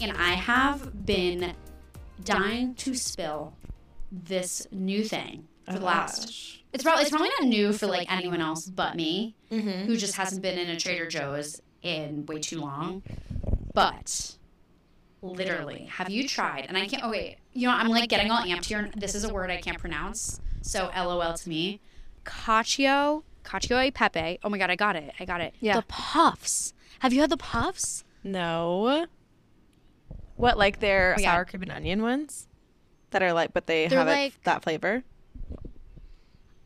and I have been dying to spill this new thing for the oh, last. It's probably it's probably not new for like anyone else but me, mm-hmm. who just hasn't been in a Trader Joe's in way too long. But literally, have you tried? And I can't. Oh wait, you know I'm like getting all amped here. This is a word I can't pronounce, so LOL to me. Cacio, cacio e pepe. Oh my god, I got it. I got it. Yeah. The puffs. Have you had the puffs? No. What, like they're Oh, yeah. sour cream and onion ones? That are like, but they They're have it, that flavor?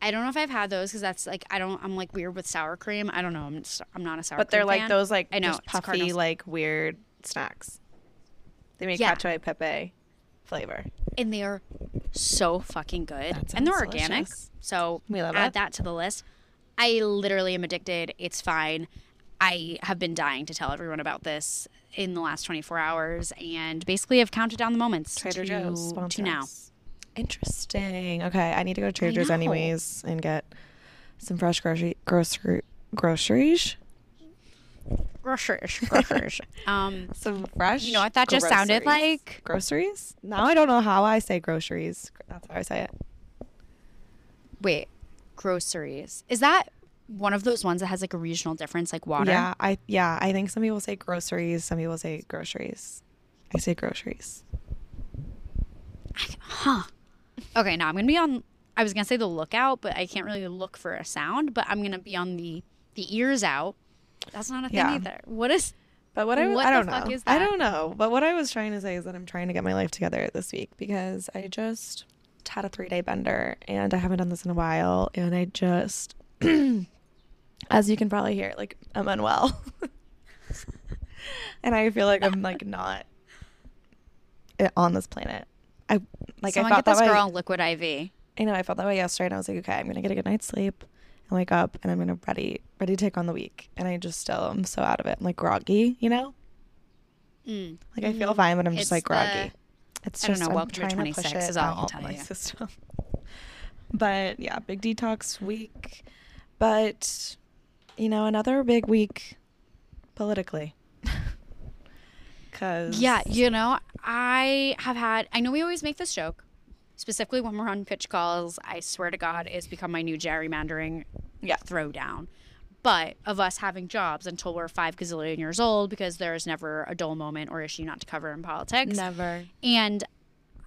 I don't know if I've had those because that's like I don't. I'm like weird with sour cream. I don't know. I'm just, I'm not a sour. Cream. But they're cream like fan. those, like, I know puffy, Cardinals. like weird snacks. They make Yeah. cacio e pepe flavor. and they are so fucking good, That and they're sounds organic. So We love add it. that to the list. I literally am addicted. It's fine. I have been dying to tell everyone about this in the last 24 hours, and basically have counted down the moments Trader to, Joe's to now. Interesting. Okay, I need to go to Trader Joe's anyways and get some fresh grocery grocery groceries. Groceries, groceries. um, Some fresh. you know what that just sounded like? Groceries? Now I don't know how I say groceries. That's how I say it. Wait, groceries. Is that one of those ones that has like a regional difference, like water? Yeah, I yeah, I think some people say groceries, some people say groceries. I say groceries. Huh. Okay, now I'm gonna be on. I was gonna say the lookout, but I can't really look for a sound. But I'm gonna be on the the ears out. That's not a thing Yeah. either. What is? But what I What I don't know. I don't know. But what I was trying to say is that I'm trying to get my life together this week because I just had a 3-day bender and I haven't done this in a while and I just as you can probably hear like I'm unwell. and I feel like I'm like not on this planet. I like Someone I get this that way. girl liquid IV. I know I felt that way yesterday, and I was like, okay, I'm gonna get a good night's sleep and wake up, and I'm gonna ready ready to take on the week. And I just still am so out of it. I'm like groggy, you know. Mm. Like I feel fine, but I'm just It's like groggy. the- it's I don't just know, I'm welcome to trying to push 26 it is all I can out tell my you. system. but yeah, big detox week, but you know another big week politically. Cause Yeah, you know, I have had. I know we always make this joke, specifically when we're on pitch calls. I swear to God, it's become my new gerrymandering Yeah. throwdown. But of us having jobs until we're five gazillion years old, because there is never a dull moment or issue not to cover in politics. never. And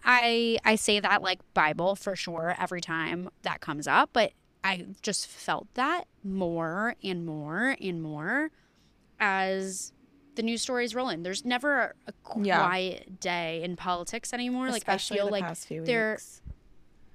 I I say that like Bible for sure every time that comes up, but I just felt that more and more and more as the news stories roll in. There's never a, a Yeah. quiet day in politics anymore. Especially like I feel the like past few they're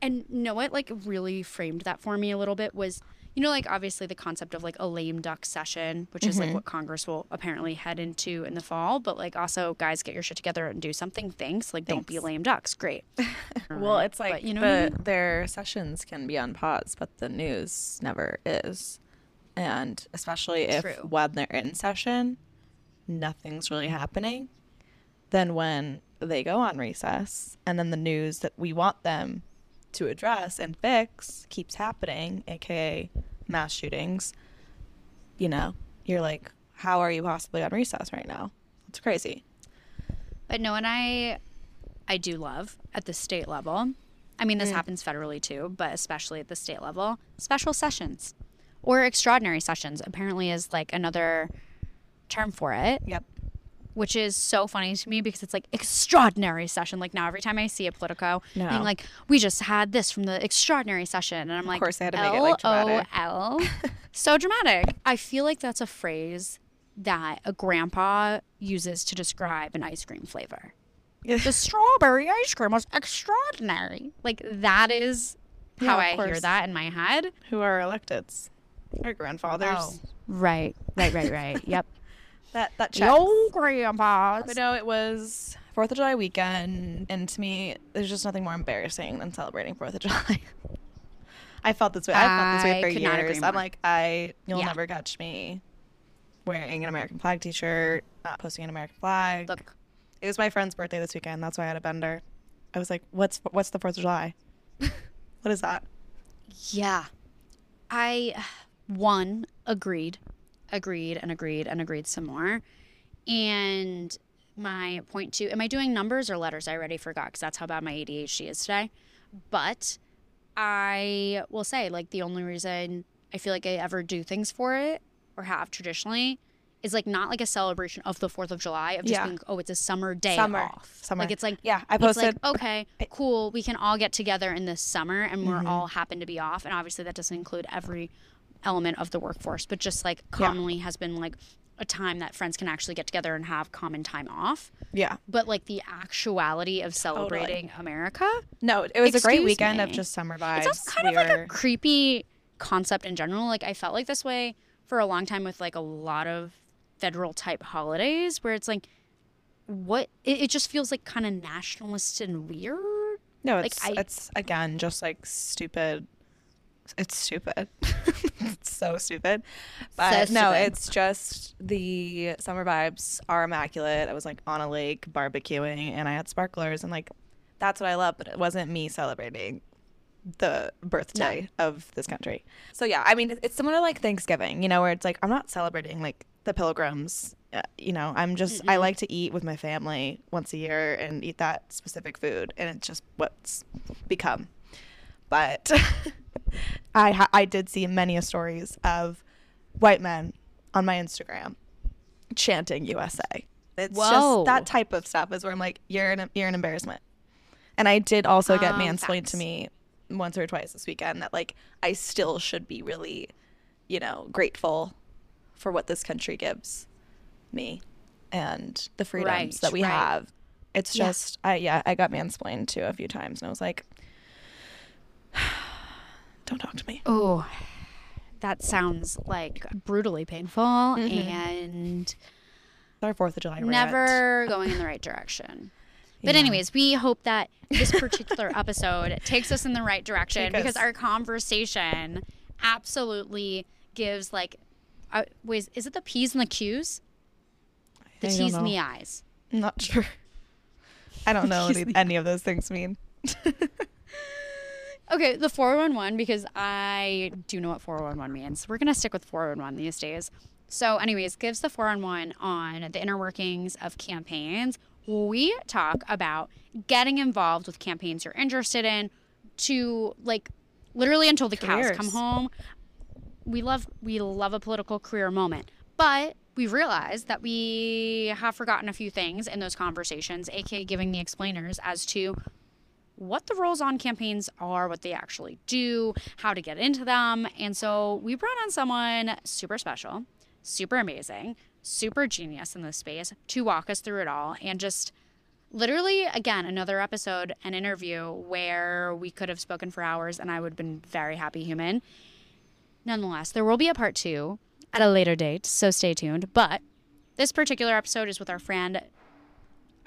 and know what like really framed that for me a little bit was you know like obviously the concept of like a lame duck session which is Mm-hmm. like what congress will apparently head into in the fall but like also guys get your shit together and do something thanks like don't be lame ducks great Well, it's like But you know the, I mean? their sessions can be on pause, but the news never is. And especially if True. when they're in session, nothing's really happening. Then when they go on recess and then the news that we want them to address and fix keeps happening, aka mass shootings, you know, you're like, how are you possibly on recess right now? It's crazy. but no and i i do love at the state level i mean Mm. this happens federally too but especially at the state level special sessions or extraordinary sessions apparently is like another term for it Yep. Which is so funny to me because it's like extraordinary session. Like now, every time I see a Politico, No. being like, we just had this from the extraordinary session, and I'm like, "Of course they had to make it, like, dramatic. LOL. so dramatic. I feel like that's a phrase that a grandpa uses to describe an ice cream flavor. the strawberry ice cream was extraordinary. Like that is how of I hear that in my head. Who are electeds? Our grandfathers. Oh. Right, right, right, right. yep. That that checks. old grandpas. But no, it was Fourth of July weekend, and to me, there's just nothing more embarrassing than celebrating Fourth of July. I felt this way. I felt this way for could not agree years. I'm like, I you'll Yeah. never catch me wearing an American flag T-shirt, not posting an American flag. Look, It was my friend's birthday this weekend. That's why I had a bender. I was like, "What's what's the Fourth of July? what is that?" yeah. I one agreed, agreed, and agreed, and agreed some more. And my point two, am I doing numbers or letters? I already forgot because that's how bad my ADHD is today. But I will say, like, the only reason I feel like I ever do things for it or have traditionally is like not like a celebration of the 4th of July, of just Yeah. being, oh, it's a summer day Summer. off. Summer. Like, it's like, Yeah, I it's posted. like, okay, cool, we can all get together in this summer and Mm-hmm. we're all happen to be off. And obviously, that doesn't include every element of the workforce, but just like Yeah. commonly has been like a time that friends can actually get together and have common time off. yeah. But like the actuality of celebrating America, No, it was a great weekend of just summer vibes. it's also kind We of like were- a creepy concept in general. Like I felt like this way for a long time with like a lot of federal type holidays where it's like what it, it just feels like kind of nationalist and weird. No, Like, it's I- it's again just like stupid. It's stupid. it's so stupid. But So no, stupid. it's just the summer vibes are immaculate. I was like on a lake barbecuing and I had sparklers and like that's what I love, but it wasn't me celebrating the birthday of this country. So yeah, I mean, it's similar to like Thanksgiving, you know, where it's like I'm not celebrating like the pilgrims. Uh, you know, I'm just I like to eat with my family once a year and eat that specific food, and it's just what's become. But I ha- I did see many a stories of white men on my Instagram chanting USA. It's Whoa. just that type of stuff is where I'm like, you're an you're an embarrassment. And I did also get Um, mansplained facts. to me once or twice this weekend that like I still should be really, you know, grateful for what this country gives me and the freedoms Right, that we right. have. It's Yeah. just I yeah, I got mansplained to a few times and I was like don't talk to me. Oh, that sounds like brutally painful and It's our 4th of July never going in the right direction. But Yeah. anyways, we hope that this particular episode takes us in the right direction because us. our conversation absolutely gives like, uh, wait, is it the P's and the Q's? The I T's and the I's. I'm not sure. I don't know what any of those things mean. Okay, the 411 because I do know what 411 means. We're going to stick with 411 these days. So, anyways, gives the 411 on the inner workings of campaigns. We talk about getting involved with campaigns you're interested in to like literally until the cows come home. We love we love a political career moment. But we realize that we have forgotten a few things in those conversations, aka giving the explainers as to what the roles on campaigns are, what they actually do, how to get into them. And so we brought on someone super special, super amazing, super genius in this space to walk us through it all. And just literally again another episode an interview where we could have spoken for hours and i would have been very happy human. Nonetheless there will be a part two at a later date so stay tuned. But this particular episode is with our friend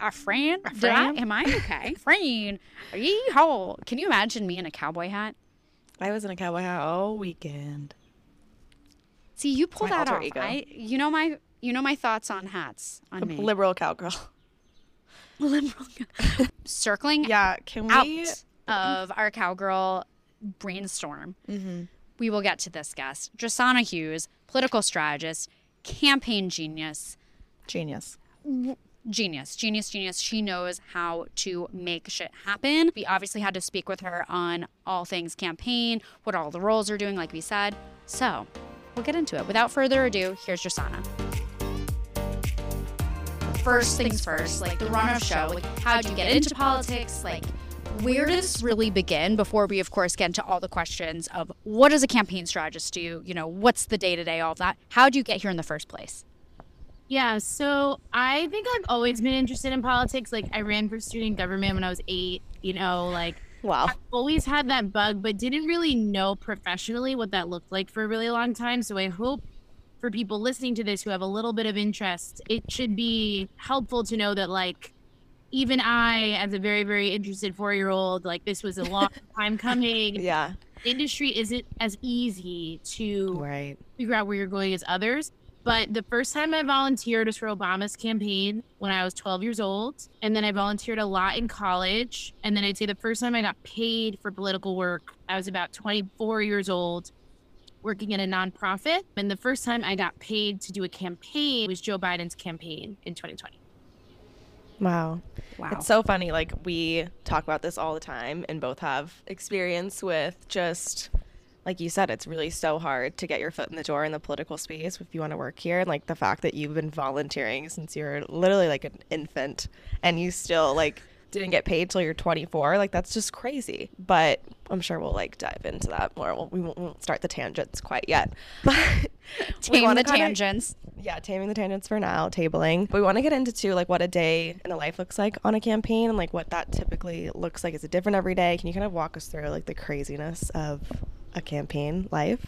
our friend Our Did I- friend? am i okay friend Yeehaw. can you imagine me in a cowboy hat I was in a cowboy hat all weekend. see you pull my that alter off ego. i you know my you know my thoughts on hats on A me liberal cowgirl. liberal circling Yeah, can we out we? of our cowgirl brainstorm, Mm-hmm. we will get to this guest, Jasana Hughes, political strategist, campaign genius, Genius. Genius, genius, genius. She knows how to make shit happen. We obviously had to speak with her on all things campaign, what all the roles are doing, like we said. So we'll get into it. Without further ado, here's Jasana. first things first, like the run of show, like how do you get into politics, like where does this really begin before we of course get into all the questions of what does a campaign strategist do you know what's the day-to-day all of that how do you get here in the first place Yeah, so I think I've always been interested in politics. Like I ran for student government when I was eight, you know, like Wow. I've always had that bug, but didn't really know professionally what that looked like for a really long time. So I hope for people listening to this who have a little bit of interest, it should be helpful to know that like even I, as a very, very interested four year old, like this was a long time coming. Yeah. Industry isn't as easy to Right. figure out where you're going as others. But the first time I volunteered was for Obama's campaign when I was 12 years old. And then I volunteered a lot in college. And then I'd say the first time I got paid for political work, I was about 24 years old working in a nonprofit. And the first time I got paid to do a campaign was Joe Biden's campaign in 2020. Wow. wow It's so funny. Like we talk about this all the time and both have experience with just like you said, it's really so hard to get your foot in the door in the political space if you want to work here. And like the fact that you've been volunteering since you're literally like an infant and you still like didn't get paid till you're 24, like that's just crazy. But I'm sure we'll like dive into that more. We'll, we won't, start the tangents quite yet. But we tame wanna the kinda- tangents yeah, taming the tangents for now, tabling. But we want to get into too, like what a day in a life looks like on a campaign and like what that typically looks like. Is it different every day? Can you kind of walk us through like the craziness of a campaign life?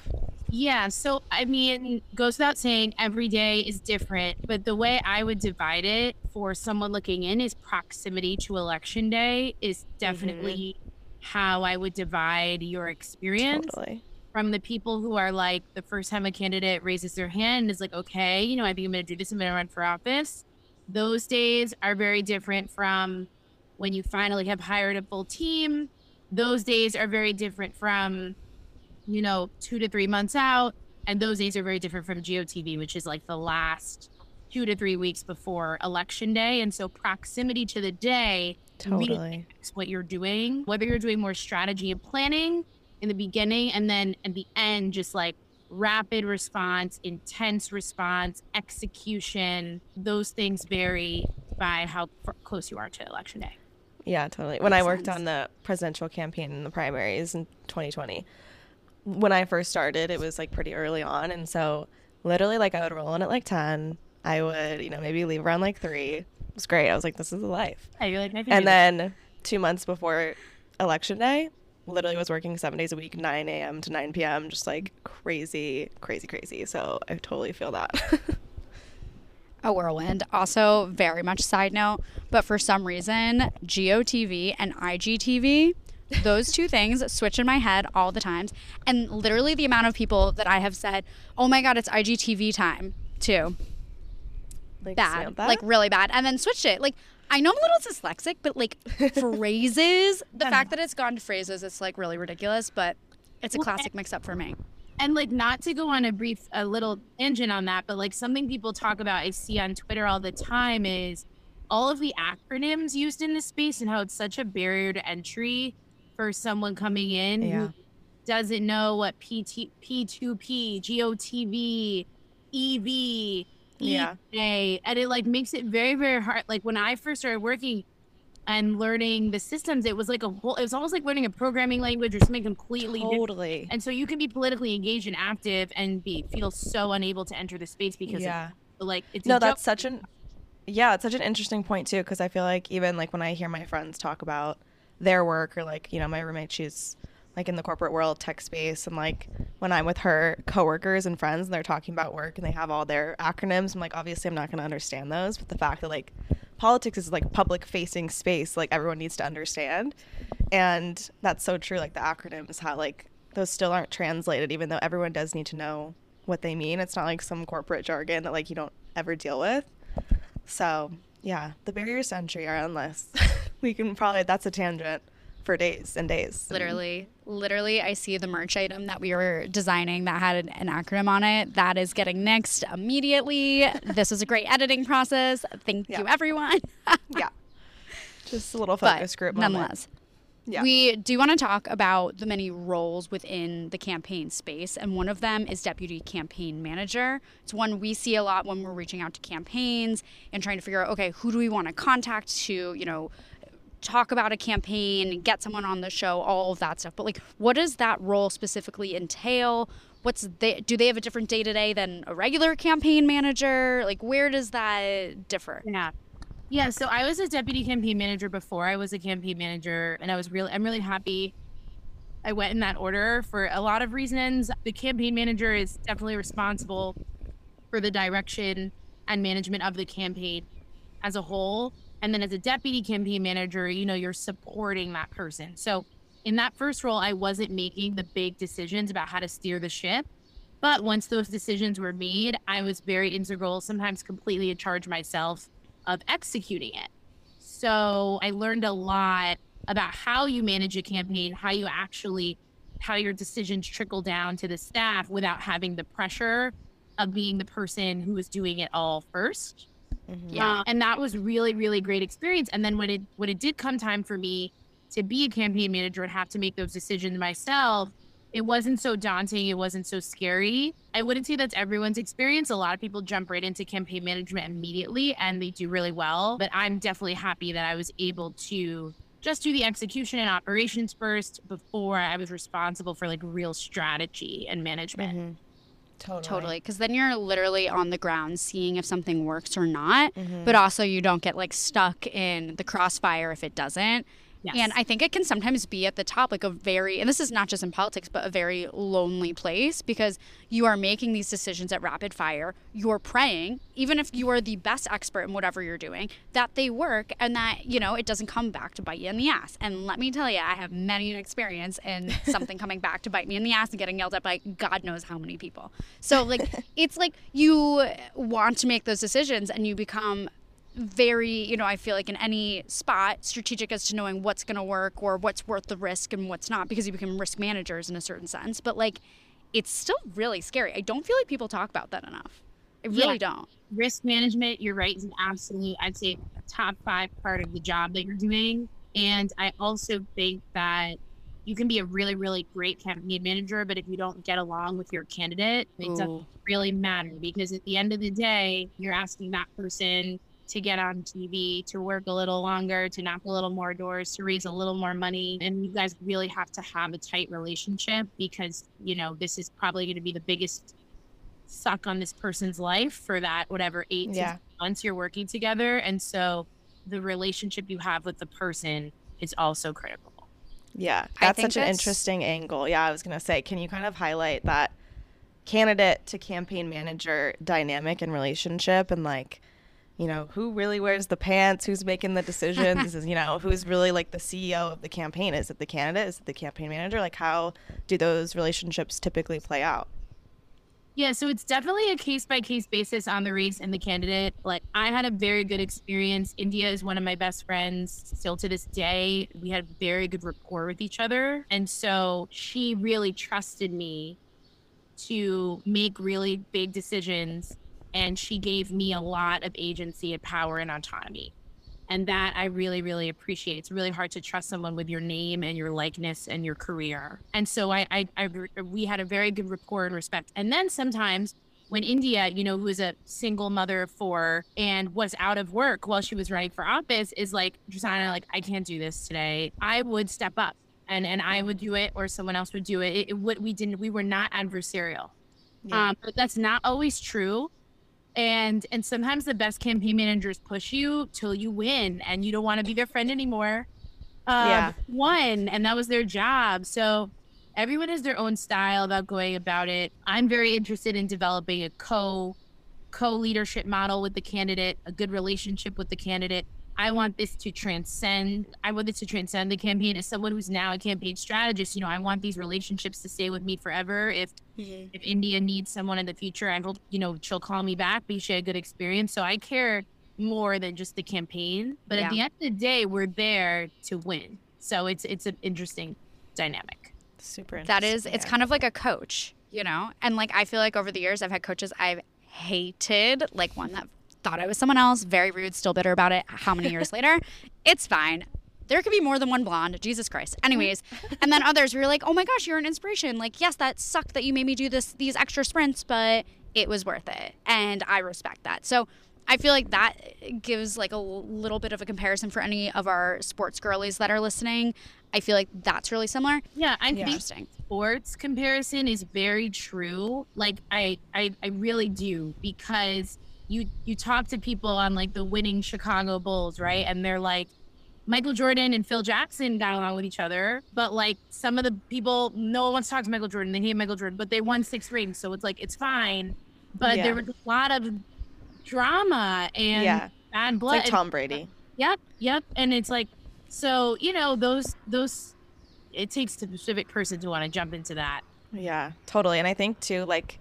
Yeah, so I mean, goes without saying, every day is different. But the way I would divide it for someone looking in is proximity to election day is definitely mm-hmm. how I would divide your experience Totally. from the people who are like the first time a candidate raises their hand is like, okay, you know, I think I'm going to do this. I'm going to run for office. Those days are very different from when you finally have hired a full team. Those days are very different from, you know, two to three months out. And those days are very different from GOTV, which is like the last two to three weeks before election day. And so proximity to the day really Totally. impacts what you're doing, whether you're doing more strategy and planning in the beginning and then at the end, just like rapid response, intense response, execution. Those things vary by how close you are to election day. Yeah, totally. When I worked sense. on the presidential campaign in the primaries in 2020, when I first started, it was like pretty early on. And so literally, like, I would roll in at like 10. I would, you know, maybe leave around like 3. It was great. I was like, this is the life. I feel like I can do And this. then two months before election day, literally was working seven days a week, 9 a.m. to 9 p.m., just like crazy, crazy, crazy. So I totally feel that. a whirlwind. Also, very much side note, but for some reason, GOTV and IGTV, those two things switch in my head all the times. And literally, the amount of people that I have said, "Oh my god, it's IGTV time," too. like, Bad, like really bad, and then switched it. Like I know I'm a little dyslexic, but like phrases, the fact that it's gone to phrases, it's like really ridiculous. But it's a Well, classic mix-up for me. and like not to go on a brief a little engine on that but like something people talk about i see on twitter all the time is all of the acronyms used in this space and how it's such a barrier to entry for someone coming in Yeah. who doesn't know what PT, p2p gotv ev Yeah. EA, and it like makes it very very hard like when i first started working and learning the systems it was like a whole it was almost like learning a programming language or something completely different totally. and so you can be politically engaged and active and be feel so unable to enter the space because Yeah. of, like it's no that's joke. such an yeah it's such an interesting point too because i feel like even like when i hear my friends talk about their work or like you know my roommate she's like in the corporate world tech space and like when i'm with her coworkers and friends and they're talking about work and they have all their acronyms i'm like obviously i'm not going to understand those but the fact that like politics is like public facing space like everyone needs to understand. And that's so true like the acronyms how like those still aren't translated even though everyone does need to know what they mean. It's not like some corporate jargon that like you don't ever deal with. So yeah the barriers to entry are endless we can probably that's a tangent for days and days Literally, literally, I see the merch item that we were designing that had an, an acronym on it. That is getting nixed immediately. this was a great editing process. Thank you, everyone. yeah just a little but focus group moment. nonetheless, Yeah. We do want to talk about the many roles within the campaign space, and one of them is deputy campaign manager. It's one we see a lot when we're reaching out to campaigns and trying to figure out, okay, who do we want to contact to, you know, talk about a campaign, get someone on the show, all of that stuff. But like, what does that role specifically entail? What's they do they have a different day to day than a regular campaign manager? Like, where does that differ? Yeah. Yeah, so I was a deputy campaign manager before I was a campaign manager, and I was really, I'm really happy I went in that order for a lot of reasons. The campaign manager is definitely responsible for the direction and management of the campaign as a whole. And then as a deputy campaign manager, you know, you're supporting that person. So in that first role, I wasn't making the big decisions about how to steer the ship. But once those decisions were made, I was very integral, sometimes completely in charge myself of executing it. So I learned a lot about how you manage a campaign, how you actually, how your decisions trickle down to the staff without having the pressure of being the person who is doing it all 1st Mhm. Yeah. Uh, and that was really, really great experience. And then when it when it did come time for me to be a campaign manager and have to make those decisions myself, it wasn't so daunting. It wasn't so scary. I wouldn't say that's everyone's experience. A lot of people jump right into campaign management immediately and they do really well. But I'm definitely happy that I was able to just do the execution and operations first before I was responsible for like real strategy and management. Mhm. Totally. Totally. Because then you're literally on the ground seeing if something works or not. Mhm. But also, you don't get like stuck in the crossfire if it doesn't. Yes. And I think it can sometimes be at the top, like a very, and this is not just in politics, but a very lonely place because you are making these decisions at rapid fire. You're praying, even if you are the best expert in whatever you're doing, that they work and that, you know, it doesn't come back to bite you in the ass. And let me tell you, I have many an experience in something coming back to bite me in the ass and getting yelled at by God knows how many people. So, like, it's like you want to make those decisions and you become very, you know, I feel like in any spot, strategic as to knowing what's going to work or what's worth the risk and what's not because you become risk managers in a certain sense. But like, it's still really scary. I don't feel like people talk about that enough. I really Yeah. don't. risk management, you're right, is an absolute, I'd say, top five part of the job that you're doing. And I also think that you can be a really, really great campaign manager, but if you don't get along with your candidate, it doesn't really matter because at the end of the day, you're asking that person to get on TV, to work a little longer, to knock a little more doors, to raise a little more money. And you guys really have to have a tight relationship because, you know, this is probably going to be the biggest suck on this person's life for that whatever eight Yeah. months you're working together. And so the relationship you have with the person is also critical. Yeah, that's think such an interesting angle. Yeah, I was gonna say, can you kind of highlight that candidate to campaign manager dynamic and relationship, and like, you know, who really wears the pants, who's making the decisions, is you know, who's really like the CEO of the campaign? Is it the candidate? Is it the campaign manager? Like, how do those relationships typically play out? Yeah, so it's definitely a case by case basis on the race and the candidate. Like I had a very good experience. India is one of my best friends still to this day. We had very good rapport with each other. And so she really trusted me to make really big decisions and she gave me a lot of agency and power and autonomy. And that I really, really appreciate. It's really hard to trust someone with your name and your likeness and your career. And so I, I, I we had a very good rapport and respect. And then sometimes when India, you know, who was a single mother of four and was out of work while she was running for office, is like, Jasana, like, I can't do this today. I would step up and and I would do it, or someone else would do it. It, it would we didn't we were not adversarial, Yeah. um, but that's not always true. And and sometimes the best campaign managers push you till you win, and you don't want to be their friend anymore. Um, Yeah. one and that was their job. So everyone has their own style about going about it. I'm very interested in developing a co co leadership model with the candidate, a good relationship with the candidate. I want this to transcend. I want this to transcend the campaign. As someone who's now a campaign strategist, you know, I want these relationships to stay with me forever. If mm-hmm. if India needs someone in the future, I hope you know she'll call me back. But she had a good experience, so I care more than just the campaign. But Yeah. at the end of the day, we're there to win. So it's it's an interesting dynamic. Super. That is, it's kind of like a coach, you know? And like, I feel like over the years, I've had coaches I've hated, like one that thought I was someone else, very rude, still bitter about it. How many years later? It's fine. there could be more than one blonde. Jesus Christ. Anyways, mm-hmm. and then others were like, oh my gosh, you're an inspiration. Like, yes, that sucked that you made me do this these extra sprints, but it was worth it, and I respect that. So. I feel like that gives like a little bit of a comparison for any of our sports girlies that are listening. I feel like that's really similar. Yeah, I think Interesting. sports comparison is very true. Like I, I, I really do because you you talk to people on like the winning Chicago Bulls, right? And they're like, Michael Jordan and Phil Jackson got along with each other, but like some of the people, no one wants to talk to Michael Jordan. They hate Michael Jordan, but they won six rings, so it's like it's fine. But Yeah. there was a lot of drama and Yeah. bad It's blood. like Tom Brady. Yep, yep. And it's like, so you know, those those. It takes a specific person to want to jump into that. Yeah, totally. And I think too, like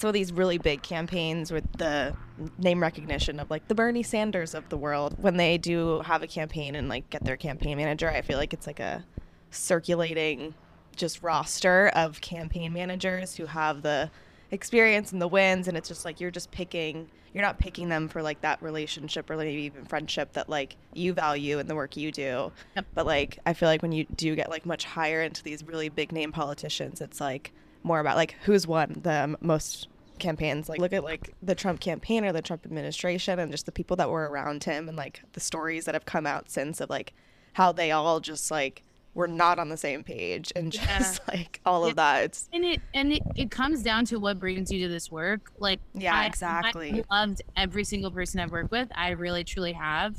some of these really big campaigns with the name recognition of like the Bernie Sanders of the world, when they do have a campaign and like get their campaign manager, I feel like it's like a circulating just roster of campaign managers who have the experience and the wins and it's just like you're just picking you're not picking them for like that relationship or maybe even friendship that like you value in the work you do Yep. but like i feel like when you do get like much higher into these really big name politicians it's like more about like who's won the most campaigns like look at like the trump campaign or the trump administration and just the people that were around him and like the stories that have come out since of like how they all just like were not on the same page and just like all of that it's And it and it, it comes down to what brings you to this work. Like Yeah, I- exactly. I loved every single person I've worked with. I really truly have.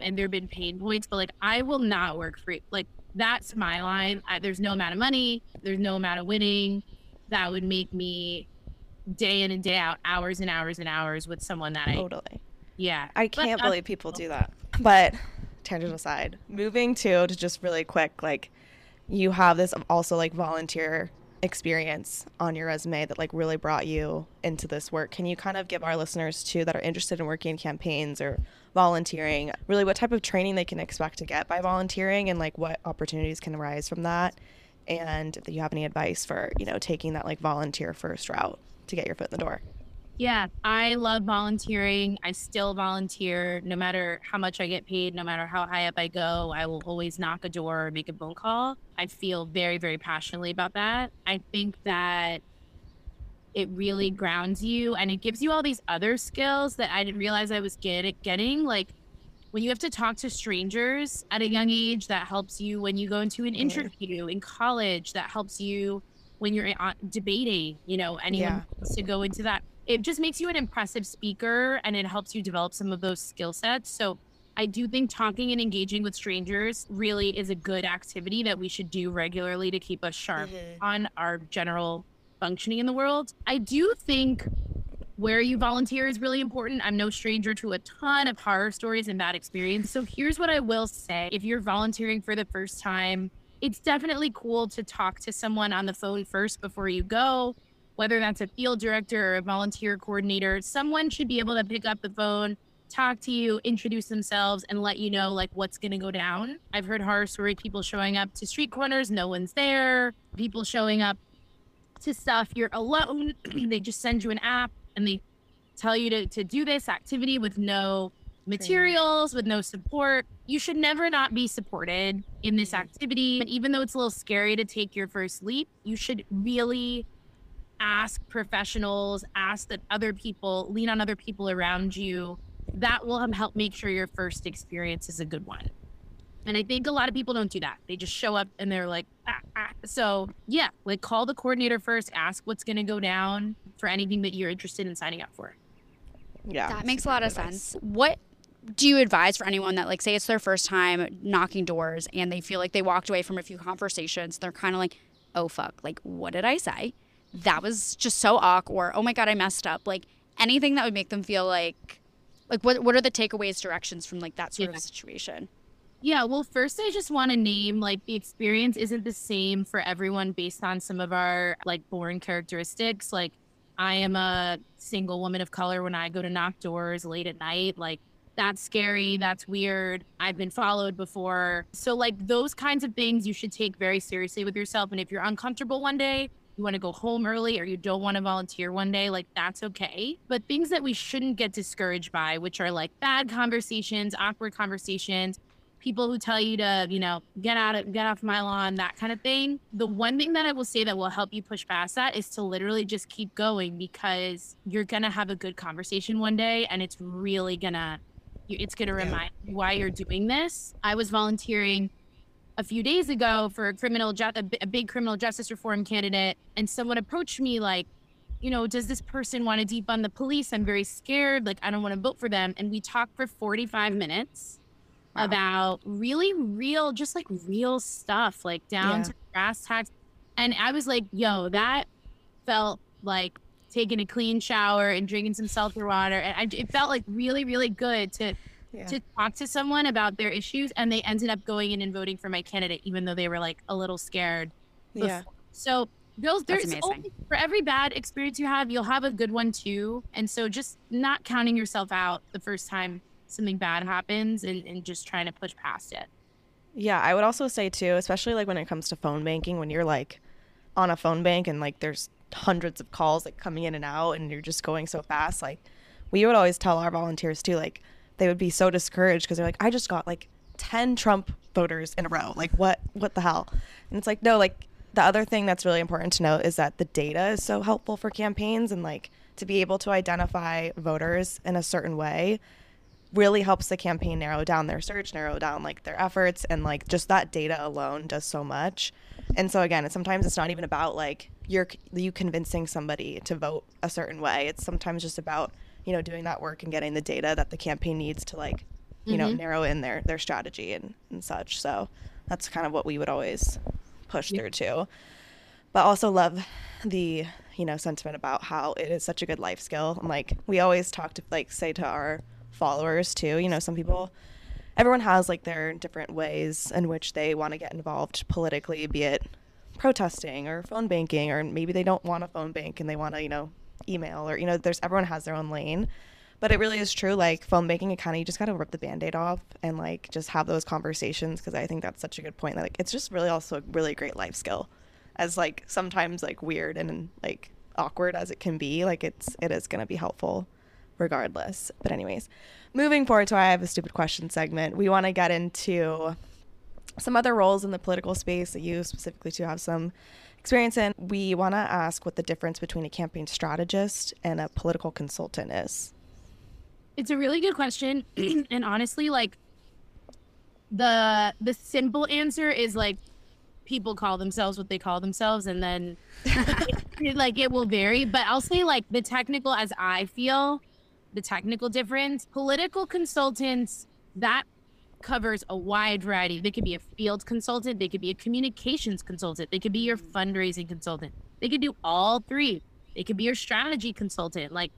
And there have been pain points, but like I will not work for like that's my line. I, there's no amount of money, there's no amount of winning that would make me day in and day out, hours and hours and hours with someone that I totally yeah. I can't I'm- believe people oh. do that. But tangent aside, moving to to just really quick, like you have this also like volunteer experience on your resume that like really brought you into this work. Can you kind of give our listeners too that are interested in working in campaigns or volunteering, really what type of training they can expect to get by volunteering and like what opportunities can arise from that? And if you have any advice for, you know, taking that like volunteer first route to get your foot in the door. Yeah, I love volunteering. I still volunteer no matter how much I get paid, no matter how high up I go. I will always knock a door or make a phone call. I feel very, very passionately about that. I think that it really grounds you and it gives you all these other skills that I didn't realize I was good at getting. Like when you have to talk to strangers at a young age, that helps you when you go into an interview in college, that helps you when you're uh, debating, you know, anyone Yeah. wants to go into that. It just makes you an impressive speaker and it helps you develop some of those skill sets. So I do think talking and engaging with strangers really is a good activity that we should do regularly to keep us sharp mm-hmm. on our general functioning in the world. I do think where you volunteer is really important. I'm no stranger to a ton of horror stories and bad experience. So here's what I will say. If you're volunteering for the first time, it's definitely cool to talk to someone on the phone first before you go, whether that's a field director or a volunteer coordinator. Someone should be able to pick up the phone, talk to you, introduce themselves, and let you know like what's going to go down. I've heard horror story people showing up to street corners, no one's there, people showing up to stuff you're alone they just send you an app and they tell you to, to do this activity with no materials with no support. You should never not be supported in this mm-hmm. activity. And even though it's a little scary to take your first leap you should really ask professionals ask that other people lean on other people around you. That will help make sure your first experience is a good one. And I think a lot of people don't do that. They just show up and they're like, ah, ah. so yeah, like call the coordinator first, ask what's going to go down for anything that you're interested in signing up for. Yeah. That makes a lot of advice. sense. What do you advise for anyone that like say it's their first time knocking doors and they feel like they walked away from a few conversations, they're kind of like, "Oh fuck, like what did I say? That was just so awkward." Or, "Oh my god, I messed up." Like anything that would make them feel like like what what are the takeaways directions from like that sort Yeah. of situation? Yeah, well, first, I just want to name like the experience isn't the same for everyone based on some of our like born characteristics. Like, I am a single woman of color when I go to knock doors late at night. Like, that's scary. That's weird. I've been followed before. So, like, those kinds of things you should take very seriously with yourself. And if you're uncomfortable one day, you want to go home early or you don't want to volunteer one day, like that's okay. But things that we shouldn't get discouraged by, which are like bad conversations, awkward conversations, people who tell you to, you know, get out of get off my lawn, that kind of thing. The one thing that I will say that will help you push past that is to literally just keep going because you're gonna have a good conversation one day, and it's really gonna, it's gonna remind you why you're doing this. I was volunteering a few days ago for a criminal ju- a, big criminal justice reform candidate, and someone approached me like, you know, does this person want to defund the police? I'm very scared. Like, I don't want to vote for them. And we talked for 45 minutes Wow. about really real, just like real stuff, like down Yeah. to brass tacks. And I was like, yo, that felt like taking a clean shower and drinking some seltzer water. And I, it felt like really, really good to Yeah. to talk to someone about their issues. And they ended up going in and voting for my candidate, even though they were like a little scared. Yeah. So those there's only, for every bad experience you have, you'll have a good one too. And so just not counting yourself out the first time something bad happens and, and just trying to push past it. Yeah, I would also say too, especially like when it comes to phone banking, when you're like on a phone bank and like there's hundreds of calls like coming in and out and you're just going so fast, like we would always tell our volunteers too, like they would be so discouraged because they're like, I just got like 10 Trump voters in a row. Like what what the hell? And it's like, no, like the other thing that's really important to note is that the data is so helpful for campaigns and like to be able to identify voters in a certain way really helps the campaign narrow down their search, narrow down like their efforts, and like just that data alone does so much. And so again, it's sometimes it's not even about like you're you convincing somebody to vote a certain way. It's sometimes just about you know doing that work and getting the data that the campaign needs to like you know mm-hmm. narrow in their their strategy and and such. So that's kind of what we would always push through too. But also love the you know sentiment about how it is such a good life skill. And like we always talk to like say to our followers too. You know, some people, everyone has like their different ways in which they want to get involved politically, be it protesting or phone banking, or maybe they don't want a phone bank and they want to, you know, email or, you know, there's everyone has their own lane. But it really is true. Like phone banking, it kind of, you just got to rip the band aid off and like just have those conversations because I think that's such a good point. Like it's just really also a really great life skill as like sometimes like weird and like awkward as it can be like it's it is going to be helpful regardless. But anyways moving forward to i have a stupid question segment. We want to get into some other roles in the political space that you specifically to have some experience in. We want to ask what the difference between a campaign strategist and a political consultant is. It's a really good question. and honestly, like the the simple answer is like people call themselves what they call themselves and then like it will vary. But i'll say like the technical as i feel the technical difference. Political consultants that covers a wide variety. They could be a field consultant they could be a communications consultant they could be your fundraising consultant. They could do all three. They could be your strategy consultant. Like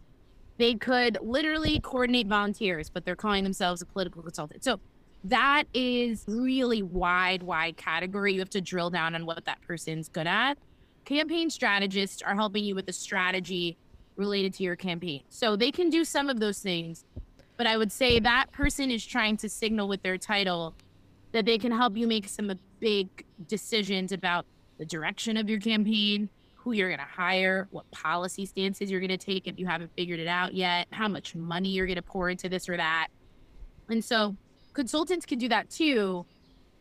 they could literally coordinate volunteers but they're calling themselves a political consultant. So that is really wide wide category. You have to drill down on what that person's good at. Campaign strategists are helping you with the strategy related to your campaign. So they can do some of those things but i would say that person is trying to signal with their title that they can help you make some big decisions about the direction of your campaign who you're going to hire what policy stances you're going to take if you haven't figured it out yet how much money you're going to pour into this or that. And so consultants can do that too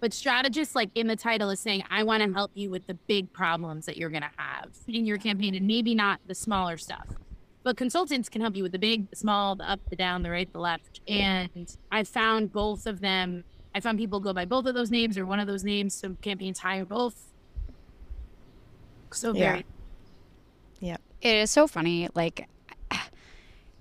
but strategists like in the title is saying i want to help you with the big problems that you're going to have in your campaign and maybe not the smaller stuff but consultants can help you with the big the small the up the down the right the left and i found both of them i found people go by both of those names or one of those names so campaigns hire both so Yeah. very It is so funny. Like,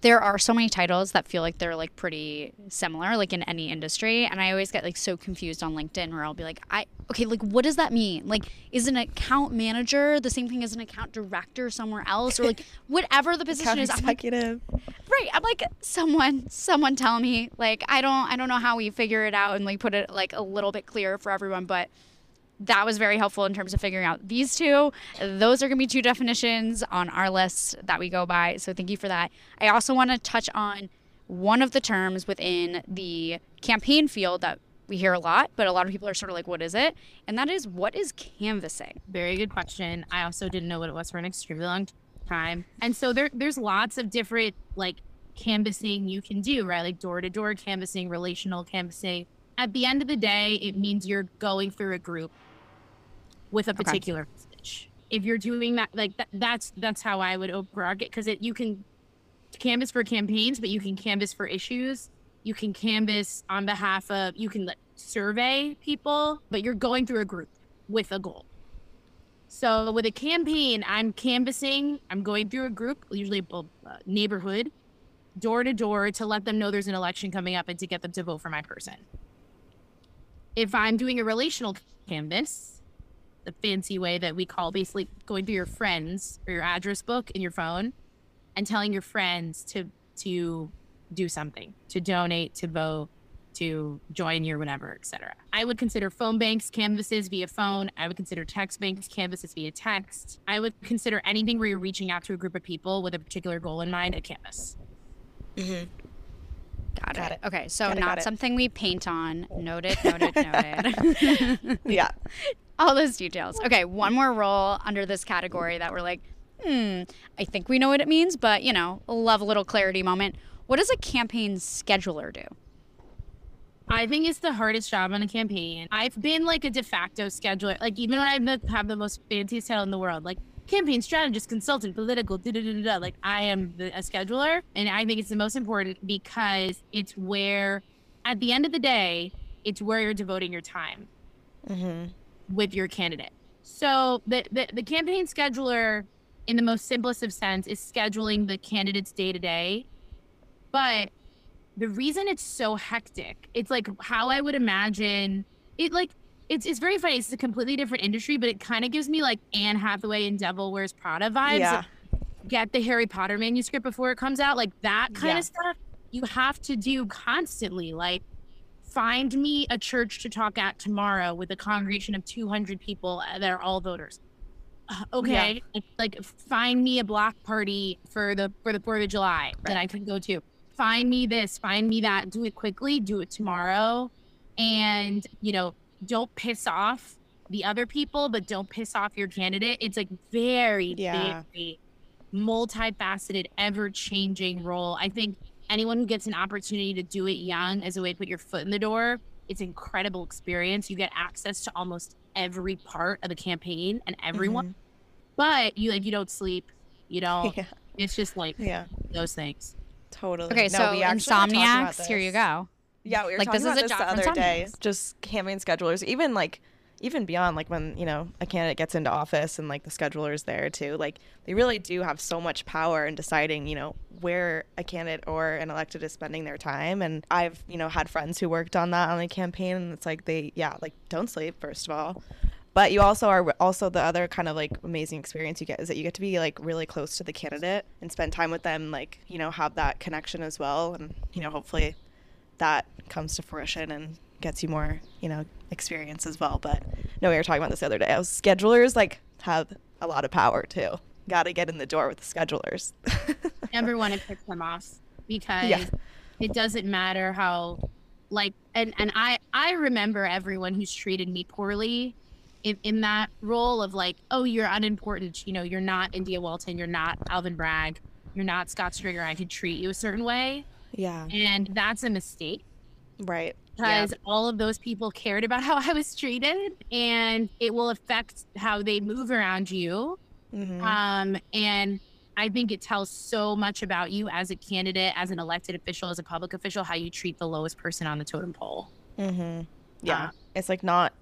there are so many titles that feel like they're like pretty similar, like in any industry. And I always get like so confused on LinkedIn where I'll be like, I, okay, like, what does that mean? Like, is an account manager the same thing as an account director somewhere else? Or like, whatever the position is. I'm like, executive right. I'm like, someone, someone tell me. Like, I don't, I don't know how we figure it out and like put it like a little bit clearer for everyone, but that was very helpful in terms of figuring out these two. Those are going to be two definitions on our list that we go by. So thank you for that. I also want to touch on one of the terms within the campaign field that we hear a lot, but a lot of people are sort of like, what is it? And that is, what is canvassing? Very good question. I also didn't know what it was for an extremely long time. And so there there's lots of different like canvassing you can do, right? Like door to door canvassing, relational canvassing, at the end of the day, it means you're going through a group with a particular message. If you're doing that, like that, that's that's how I would overarch it because it you can canvas for campaigns, but you can canvas for issues. You can canvas on behalf of you can like, survey people, but you're going through a group with a goal. So with a campaign, I'm canvassing. I'm going through a group, usually a uh, neighborhood, door to door, to let them know there's an election coming up and to get them to vote for my person. If I'm doing a relational canvas, the fancy way that we call basically going through your friends or your address book in your phone and telling your friends to to do something, to donate, to vote, to join your whatever, etc. I would consider phone banks canvases via phone. I would consider text banks canvases via text. I would consider anything where you're reaching out to a group of people with a particular goal in mind a canvas. Mm-hmm. Got, got it. it. Okay, so got not it, something we paint on. Noted, noted, noted. yeah. All those details. Okay, one more role under this category that we're like, hmm, I think we know what it means, but you know, love a little clarity moment. What does a campaign scheduler do? I think it's the hardest job on a campaign. I've been like a de facto scheduler, like even when I have the most fanciest title in the world, like campaign strategist, consultant, political, da da da da. Like I am the, a scheduler, and I think it's the most important because it's where, at the end of the day, it's where you're devoting your time mm-hmm. With your candidate. So the, the the campaign scheduler, in the most simplest of sense, is scheduling the candidate's day to day, but the reason it's so hectic, it's like how I would imagine it like it's it's very funny. It's a completely different industry, but it kind of gives me like Anne Hathaway and Devil Wears Prada vibes. Yeah. Get the Harry Potter manuscript before it comes out, like that kind yeah. of stuff. You have to do constantly. Like, find me a church to talk at tomorrow with a congregation of 200 people that are all voters. Uh, okay, yeah. like find me a block party for the for the Fourth of July right. that I can go to find me this, find me that, do it quickly, do it tomorrow. And, you know, don't piss off the other people, but don't piss off your candidate. It's like very, yeah. very multifaceted, ever changing role. I think anyone who gets an opportunity to do it young as a way to put your foot in the door, it's incredible experience. You get access to almost every part of the campaign and everyone. Mm-hmm. But you like you don't sleep. You don't yeah. it's just like yeah. those things. Totally. Okay, no, so insomniacs, here you go. Yeah, we were like, talking this about is this the other day. Just campaign schedulers, even like even beyond like when you know a candidate gets into office and like the scheduler is there too like they really do have so much power in deciding you know where a candidate or an elected is spending their time. And i've you know had friends who worked on that on a campaign and it's like they yeah like don't sleep first of all. But you also are also the other kind of like amazing experience you get is that you get to be like really close to the candidate and spend time with them like you know have that connection as well. And you know hopefully that comes to fruition and gets you more you know experience as well but no we were talking about this the other day I was schedulers like have a lot of power too got to get in the door with the schedulers never want to pick them off because yeah. it doesn't matter how like and and i i remember everyone who's treated me poorly in, in that role of like, oh, you're unimportant. You know, you're not India Walton. You're not Alvin Bragg. You're not Scott Stringer. I could treat you a certain way. Yeah. And that's a mistake. Right. Because yeah. all of those people cared about how I was treated and it will affect how they move around you. Mm-hmm. Um, and I think it tells so much about you as a candidate, as an elected official, as a public official, how you treat the lowest person on the totem pole. Mm-hmm. Yeah. Uh, it's like not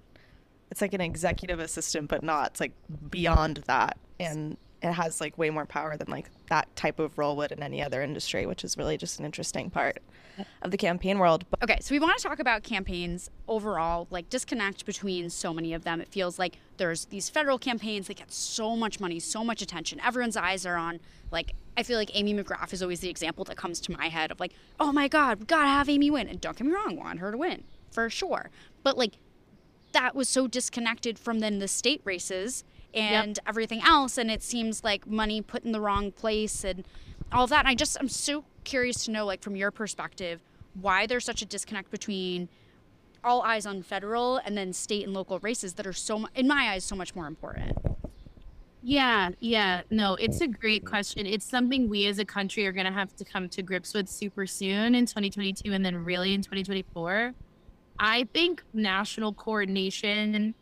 it's like an executive assistant, but not. It's like beyond that, and it has like way more power than like that type of role would in any other industry, which is really just an interesting part of the campaign world. Okay, so we want to talk about campaigns overall, like disconnect between so many of them. It feels like there's these federal campaigns that get so much money, so much attention. Everyone's eyes are on like I feel like Amy McGrath is always the example that comes to my head of like, oh my God, we gotta have Amy win. And don't get me wrong, want her to win for sure. But like that was so disconnected from then the state races and yep. everything else and it seems like money put in the wrong place and all that. And i just i'm so curious to know like from your perspective why there's such a disconnect between all eyes on federal and then state and local races that are so in my eyes so much more important. Yeah yeah. No it's a great question. It's something we as a country are going to have to come to grips with super soon in 2022 and then really in 2024 I think national coordination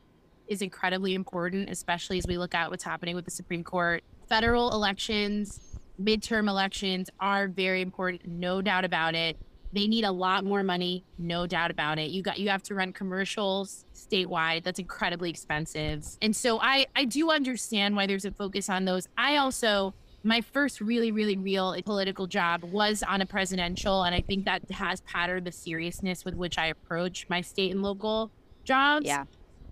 is incredibly important, especially as we look at what's happening with the Supreme Court. Federal elections, midterm elections are very important, no doubt about it. They need a lot more money, no doubt about it. You got you have to run commercials statewide. That's incredibly expensive. And so I I do understand why there's a focus on those. I also my first really really real political job was on a presidential and I think that has patterned the seriousness with which I approach my state and local jobs. Yeah.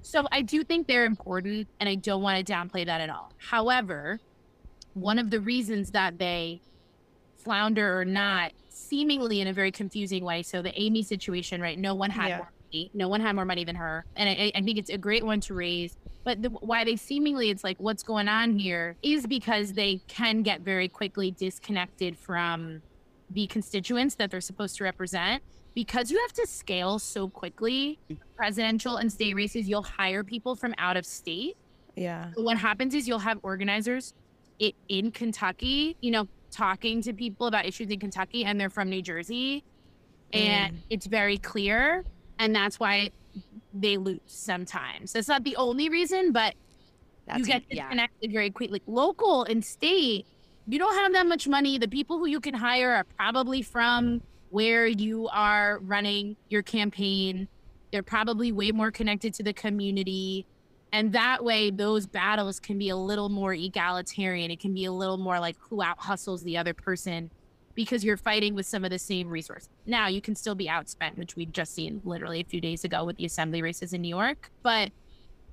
So I do think they're important and I don't want to downplay that at all. However, one of the reasons that they flounder or not seemingly in a very confusing way. So the Amy situation, right? No one had Yeah. more money. No one had more money than her, and I, I think it's a great one to raise. But the, why they seemingly it's like what's going on here is because they can get very quickly disconnected from the constituents that they're supposed to represent because you have to scale so quickly. Presidential and state races, you'll hire people from out of state Yeah. what happens is you'll have organizers i in Kentucky, you know, talking to people about issues in Kentucky and they're from New Jersey. Mm. And it's very clear. And that's why they lose sometimes. That's not the only reason, but That's you get yeah. disconnected very quickly. Local and state, you don't have that much money. The people who you can hire are probably from where you are running your campaign. They're probably way more connected to the community. And that way, those battles can be a little more egalitarian. It can be a little more like who out hustles the other person because you're fighting with some of the same resources. Now, you can still be outspent, which we've just seen literally a few days ago with the assembly races in New York. But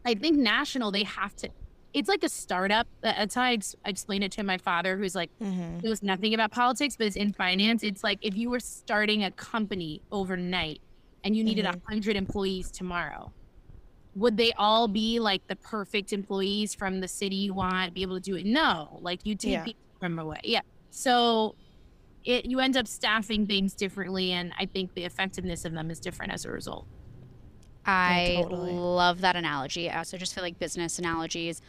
I think national, they have to. It's like a startup. That's how I ex- I explained it to my father, who's like, Mm-hmm. knows nothing about politics, but is in finance. It's like if you were starting a company overnight and you needed a Mhm. hundred employees tomorrow, would they all be like the perfect employees from the city you want, be able to do it? No, like you take Yeah. people from away. Yeah. So it you end up staffing things differently, and I think the effectiveness of them is different as a result. I totally. love that analogy. I also just feel like business analogies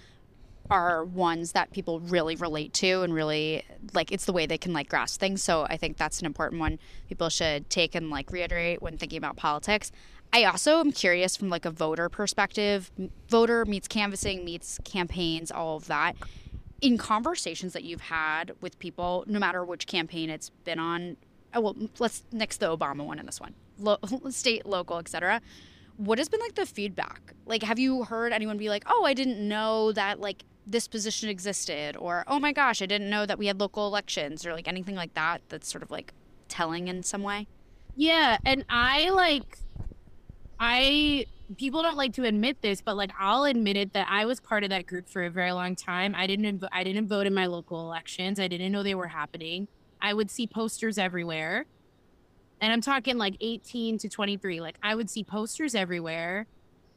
are ones that people really relate to and really like it's the way they can like grasp things. So I think that's an important one people should take and like reiterate when thinking about politics. I also am curious from like a voter perspective. Voter meets canvassing, meets campaigns, all of that. In conversations that you've had with people, no matter which campaign it's been on, oh, well, let's next the Obama one and this one, Lo- state, local, etc what has been like the feedback? Like, have you heard anyone be like, "Oh, I didn't know that like this position existed," or "Oh my gosh, I didn't know that we had local elections," or like anything like that? That's sort of like telling in some way. Yeah, and I like I people don't like to admit this, but like I'll admit it that I was part of that group for a very long time. I didn't I didn't vote in my local elections. I didn't know they were happening. I would see posters everywhere. And I'm talking like 18 to 23. Like I would see posters everywhere.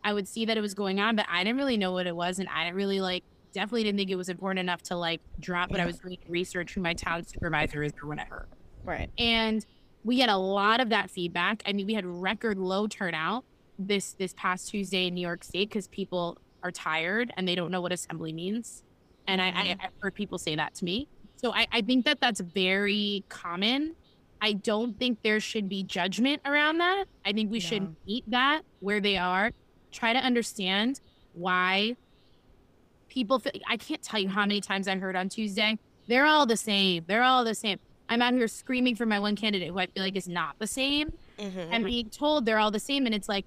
I would see that it was going on, but I didn't really know what it was and I didn't really like definitely didn't think it was important enough to like drop what I was doing research who my town supervisor is or whatever Right. and we had a lot of that feedback. I mean, we had record low turnout this this past Tuesday in New York State because people are tired and they don't know what assembly means, and I, I mm-hmm. I've heard people say that to me. So I, I think that that's very common. I don't think there should be judgment around that. I think we No. should meet that where they are, try to understand why people feel. I can't tell you how many times I heard on Tuesday. They're all the same. They're all the same. I'm out here screaming for my one candidate who I feel like is not the same. Mm-hmm. and being told they're all the same and it's like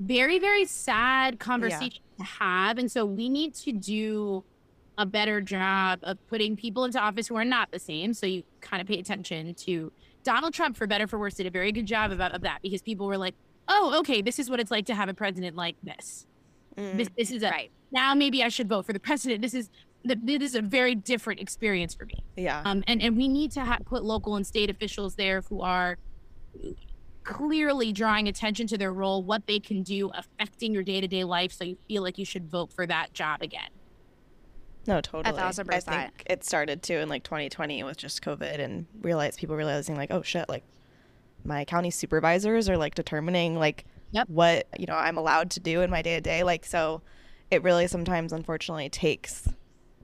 very very sad conversation to have and so we need to do a better job of putting people into office who are not the same so you kind of pay attention to donald trump for better for worse did a very good job about of that because people were like oh okay this is what it's like to have a president like this Mm-hmm. this, this is a Right. Now maybe i should vote for the president this is the, this is a very different experience for me Yeah. um, and and we need to ha- put local and state officials there who are clearly drawing attention to their role, what they can do, affecting your day to day life, so you feel like you should vote for that job again. No, totally. thousand I think it started too in like 2020 with just COVID and realize people realizing like, oh shit, like my county supervisors are like determining like Yep. what you know I'm allowed to do in my day to day. Like so, it really sometimes unfortunately takes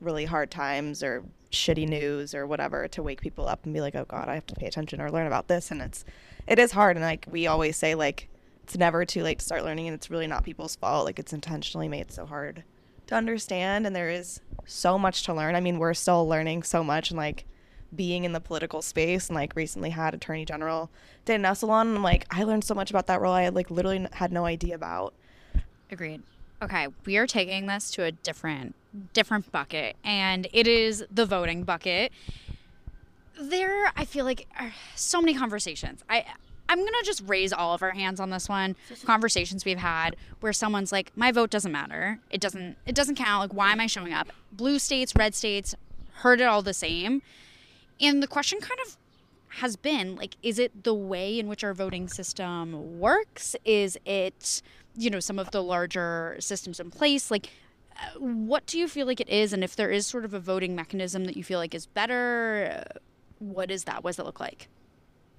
really hard times or shitty news or whatever to wake people up and be like, oh god, I have to pay attention or learn about this. And it's it is hard. And like we always say, like it's never too late to start learning and it's really not people's fault. Like it's intentionally made so hard to understand and there is so much to learn. I mean, we're still learning so much and like being in the political space and like recently had Attorney General Dana Nessel on and like I learned so much about that role I had like literally had no idea about. Agreed. Okay, we are taking this to a different different bucket and it is the voting bucket. There I feel like are so many conversations. I I'm going to just raise all of our hands on this one. Conversations we've had where someone's like my vote doesn't matter. It doesn't it doesn't count. Like why am I showing up? Blue states, red states, heard it all the same. And the question kind of has been like is it the way in which our voting system works? Is it you know some of the larger systems in place like uh, what do you feel like it is and if there is sort of a voting mechanism that you feel like is better uh, what is that what does that look like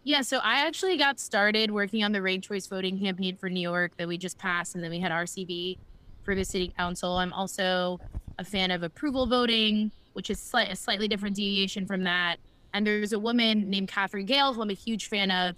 Yeah, so I actually got started working on the ranked choice voting campaign for New York that we just passed, and then we had RCV for the city council. I'm also a fan of approval voting, which is slight, a slightly different deviation from that. And there's a woman named Katherine Gehl, who I'm a huge fan of,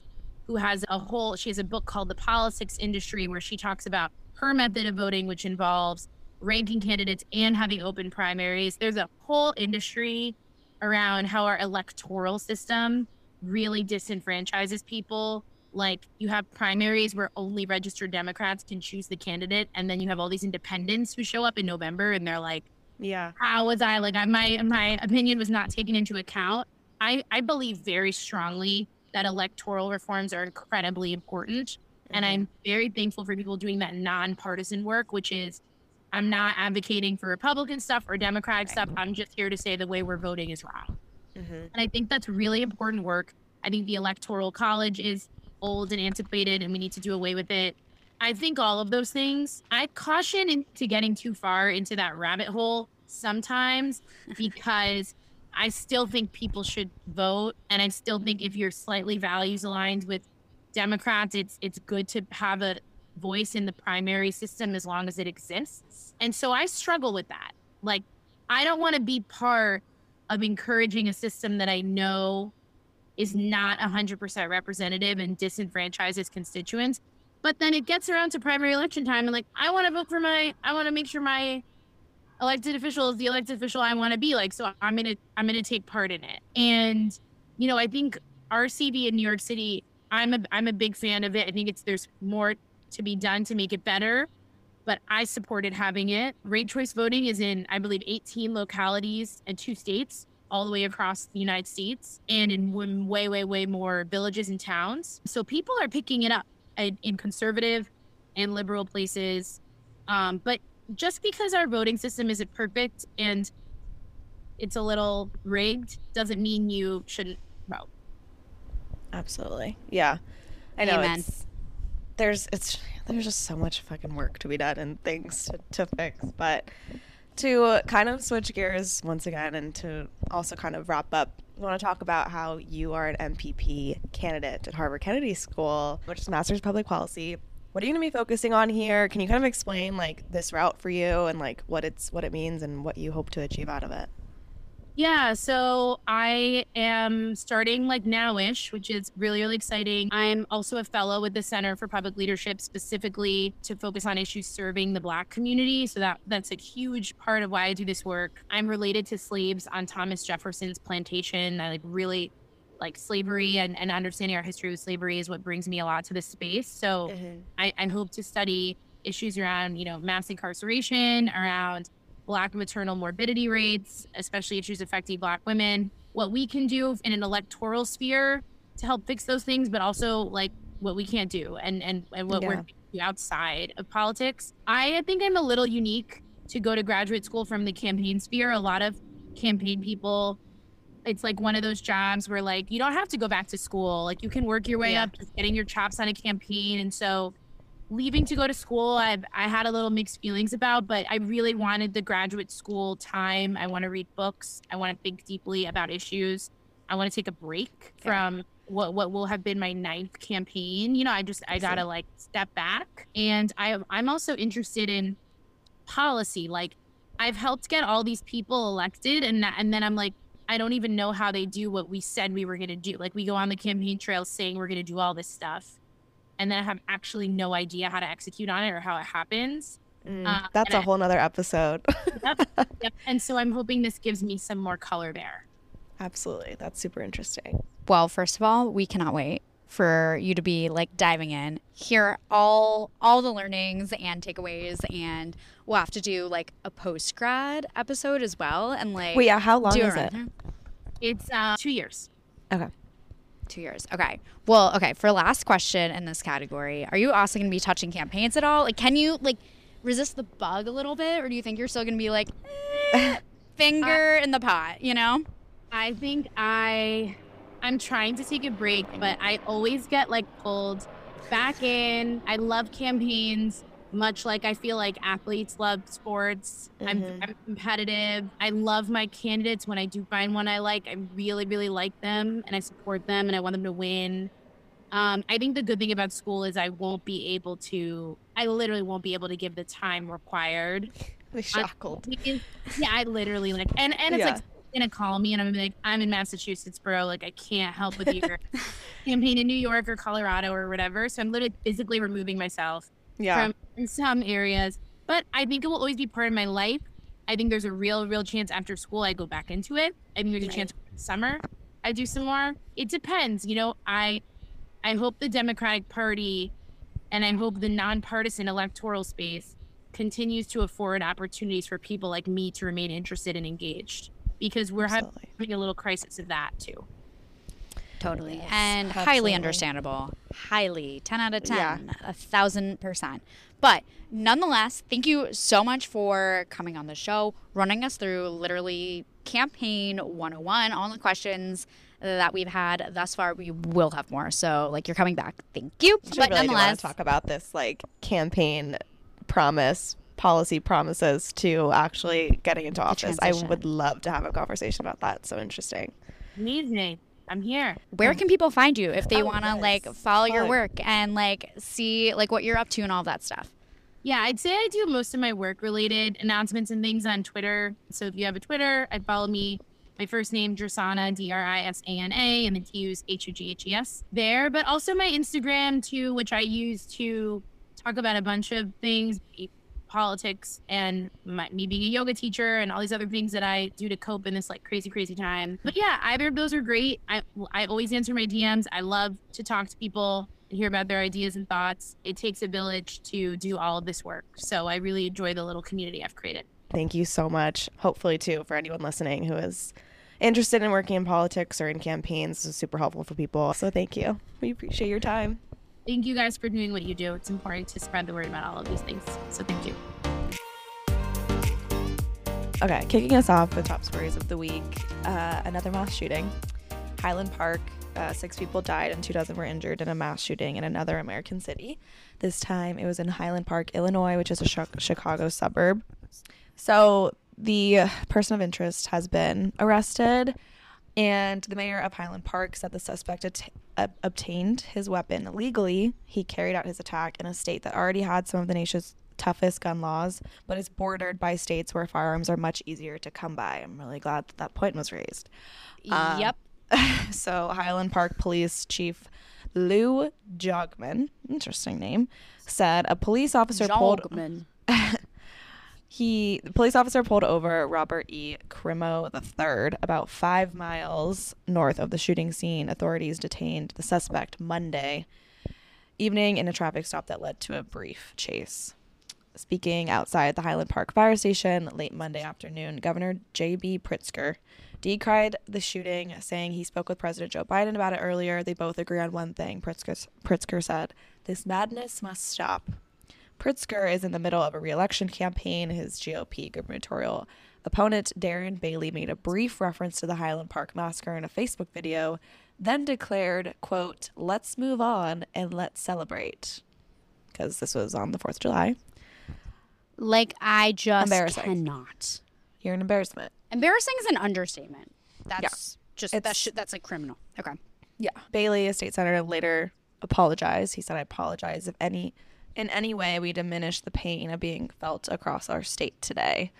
who has a whole, she has a book called The Politics Industry, where she talks about her method of voting, which involves ranking candidates and having open primaries. There's a whole industry around how our electoral system really disenfranchises people. Like you have primaries where only registered Democrats can choose the candidate, and then you have all these independents who show up in November and they're like, Yeah. "How was I like? I, my my opinion was not taken into account." I I believe very strongly that electoral reforms are incredibly important, and I'm very thankful for people doing that nonpartisan work, which is. I'm not advocating for Republican stuff or Democratic stuff. I'm just here to say the way we're voting is wrong. Mm-hmm. And I think that's really important work. I think the electoral college is old and antiquated and we need to do away with it. I think all of those things. I caution into getting too far into that rabbit hole sometimes because I still think people should vote and I still think if you're slightly values aligned with Democrats, it's it's good to have a voice in the primary system as long as it exists. And so I struggle with that. Like I don't want to be part of encouraging a system that I know is not 100% representative and disenfranchises constituents. But then it gets around to primary election time and like, I want to vote for my, I want to make sure my elected official is the elected official I want to be like. So I'm to, I'm to take part in it. And, you know, I think RCV in New York City, I'm a, I'm a big fan of it. I think it's, there's more to be done to make it better but I supported having it. Ranked choice voting is in, I believe, 18 localities and two states all the way across the United States and in way, way, way more villages and towns. So people are picking it up in, in conservative and liberal places. Um, but just because our voting system isn't perfect and it's a little rigged doesn't mean you shouldn't vote. Absolutely. Yeah. I know Amen. it's there's it's there's just so much fucking work to be done and things to, to fix. But to kind of switch gears once again and to also kind of wrap up, I want to talk about how you are an MPP candidate at Harvard Kennedy School, which is Master's of Public Policy. What are you going to be focusing on here? Can you kind of explain like this route for you and like what it's what it means and what you hope to achieve out of it? Yeah, so I am starting like nowish, which is really, really exciting. I'm also a fellow with the Center for Public Leadership, specifically to focus on issues serving the Black community. So that that's a huge part of why I do this work. I'm related to slaves on Thomas Jefferson's plantation. I like really like slavery and, and understanding our history with slavery is what brings me a lot to this space. So mm-hmm. I, I hope to study issues around, you know, mass incarceration, around Black maternal morbidity rates, especially issues affecting Black women, what we can do in an electoral sphere to help fix those things, but also like what we can't do and, and, and what Yeah. we're outside of politics. I think I'm a little unique to go to graduate school from the campaign sphere. A lot of campaign people, it's like one of those jobs where like you don't have to go back to school. Like you can work your way Yeah. up, just getting your chops on a campaign. And so leaving to go to school i i had a little mixed feelings about but i really wanted the graduate school time i want to read books i want to think deeply about issues i want to take a break Yeah. from what what will have been my ninth campaign you know i just i I gotta like step back and i i'm also interested in policy like i've helped get all these people elected and and then i'm like i don't even know how they do what we said we were going to do like we go on the campaign trail saying we're going to do all this stuff and then I have actually no idea how to execute on it or how it happens. Mm, Uh, that's and a I- whole nother episode. Yep. And so I'm hoping this gives me some more color there. Absolutely. That's super interesting. Well, first of all, we cannot wait for you to be like diving in, hear all all the learnings and takeaways, and we'll have to do like a post grad episode as well, and like Wait, yeah, how long do a is it? run-through. It's uh, two years. Okay. Two years. Okay. Well, okay. For last question in this category, are you also going to be touching campaigns at all? Like, can you like resist the bug a little bit, or do you think you're still going to be like eh, finger in the pot? You know? I think I I'm trying to take a break, but I always get like pulled back in. I love campaigns, much like I feel like athletes love sports. I'm, Mhm. I'm competitive. I love my candidates when I do find one I like. I really, really like them and I support them and I want them to win. Um, I think the good thing about school is I won't be able to, I literally won't be able to give the time required shackled. yeah, I literally like, and and it's Yeah. like gonna call me, and I'm like, I'm in Massachusetts, bro. Like, I can't help with your campaign in New York or Colorado or whatever. So I'm literally physically removing myself Yeah. from in some areas. But I think it will always be part of my life. I think there's a real, real chance after school I go back into it. I think there's a Right. chance summer I do some more. It depends. You know, I I hope the Democratic Party and I hope the nonpartisan electoral space continues to afford opportunities for people like me to remain interested and engaged because we're having a little crisis of that too. Totally. Yes, and absolutely. highly understandable. Highly. 10 out of 10. Yeah. A thousand percent. But nonetheless, thank you so much for coming on the show, running us through literally campaign 101, all the questions that we've had thus far. We will have more. So, like, you're coming back. Thank you. But but really do want nonetheless, to talk about this like campaign promise policy promises to actually getting into office. I would love to have a conversation about that. So interesting. Amazing. I'm here. where can people find you if they Oh, want to yes. like follow your work and like see like what you're up to and all that stuff? Yeah, I'd say I do most of my work related announcements and things on Twitter. So if you have a Twitter, I'd follow me. My first name, Drisana, D R I S A N A, and then to use H U G H E S there. But also my Instagram too, which I use to talk about a bunch of things, be- politics, and my, me being a yoga teacher, and all these other things that I do to cope in this like crazy, crazy time. But yeah, either of those are great. I I always answer my DMs. I love to talk to people and hear about their ideas and thoughts. It takes a village to do all of this work. So I really enjoy the little community I've created. Thank you so much. Hopefully, too, for anyone listening who is interested in working in politics or in campaigns, this is super helpful for people. So thank you. We appreciate your time. Thank you guys for doing what you do. It's important to spread the word about all of these things. So thank you. Okay, kicking us off with top stories of the week. Uh, another mass shooting. Highland Park, uh, six people died and two dozen were injured in a mass shooting in another American city. This time it was in Highland Park, Illinois, which is a Chi- Chicago suburb. So the person of interest has been arrested, and the mayor of Highland Park said the suspect at- uh, obtained his weapon legally. He carried out his attack in a state that already had some of the nation's toughest gun laws, but is bordered by states where firearms are much easier to come by. I'm really glad that that point was raised. Um, yep. so Highland Park Police Chief Lou Jogmen, interesting name, said a police officer pulled Jogmen. he the police officer pulled over Robert E. Crimo III about five miles north of the shooting scene. Authorities detained the suspect Monday evening in a traffic stop that led to a brief chase. Speaking outside the Highland Park fire station late Monday afternoon, Governor J.B. Pritzker decried the shooting, saying he spoke with President Joe Biden about it earlier. They both agree on one thing, Pritzker, Pritzker said. This madness must stop. Pritzker is in the middle of a reelection campaign. His GOP gubernatorial opponent, Darren Bailey, made a brief reference to the Highland Park massacre in a Facebook video, then declared, quote, let's move on and let's celebrate. Because this was on the 4th of July. Like I just cannot. You're an embarrassment. Embarrassing is an understatement. That's just It's- that's sh- that's like criminal. Okay. Yeah. Bailey, a state senator, later apologized. He said, I apologize if any in any way we diminish the pain of being felt across our state today.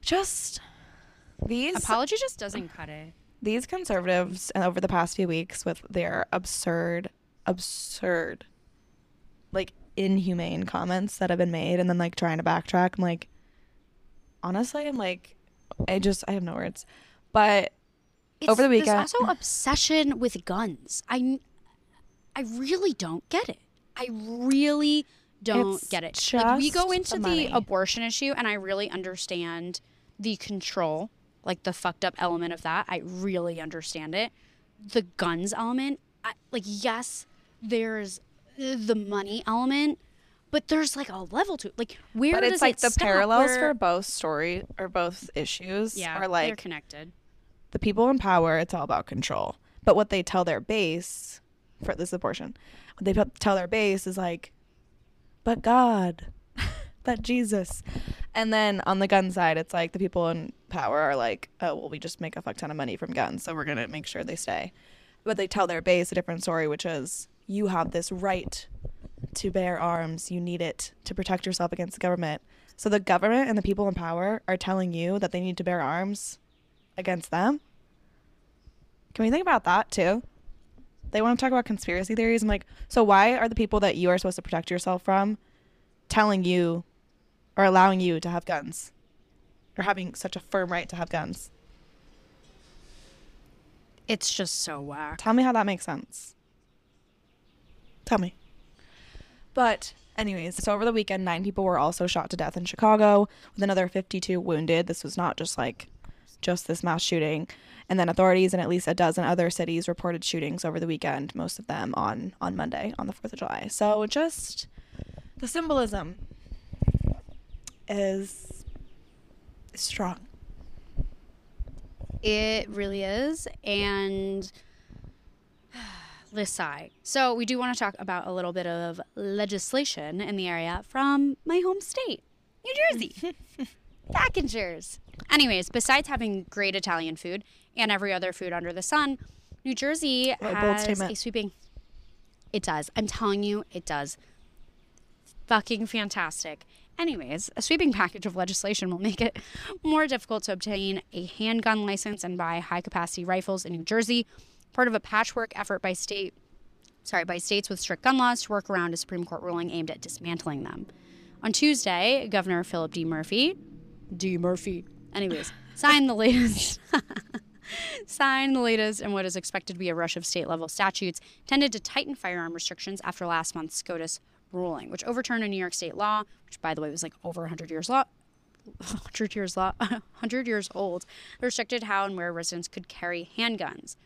Just these Apology just doesn't cut it. these conservatives and over the past few weeks with their absurd absurd like inhumane comments that have been made and then like trying to backtrack. I'm like honestly, I'm like I just I have no words. But over the weekend There's also obsession with guns. I, I really don't get it. I really don't It's get it. Like we go into the the, abortion issue, and I really understand the control, like the fucked up element of that. I really understand it. The guns element, I, like yes, there's uh, the money element, but there's like a level to it. Like where but does it's like it the parallels where- for both story or both issues yeah, are they're like connected. the people in power, it's all about control. But what they tell their base for this abortion, what they tell their base is like, but God, but Jesus. And then on the gun side, it's like the people in power are like, oh, well, we just make a fuck ton of money from guns, so we're going to make sure they stay. But they tell their base a different story, which is, you have this right to bear arms. You need it to protect yourself against the government. So the government and the people in power are telling you that they need to bear arms against them. Can we think about that too? They want to talk about conspiracy theories. I'm like, so why are the people that you are supposed to protect yourself from telling you or allowing you to have guns or having such a firm right to have guns? It's just so whack. Tell me how that makes sense. Tell me. But, anyways, so over the weekend, nine people were also shot to death in Chicago, with another 52 wounded. This was not just like just this mass shooting. And then authorities in at least a dozen other cities reported shootings over the weekend, most of them on on Monday, on the 4th of July. So just the symbolism is strong. It really is. And this Lisai. So we do want to talk about a little bit of legislation in the area from my home state, New Jersey. Jersey. Anyways, besides having great Italian food and every other food under the sun, New Jersey What has a sweeping. It does. I'm telling you, it does. Fucking fantastic. Anyways, a sweeping package of legislation will make it more difficult to obtain a handgun license and buy high capacity rifles in New Jersey, part of a patchwork effort by state sorry, by states with strict gun laws to work around a Supreme Court ruling aimed at dismantling them. On Tuesday, Governor Philip D. Murphy, D. Murphy, anyways, sign the latest sign the latest in what is expected to be a rush of state level statutes tended to tighten firearm restrictions after last month's SCOTUS ruling, which overturned a New York state law, which by the way was like over 100 years law 100 years law 100 years old, restricted how and where residents could carry handguns.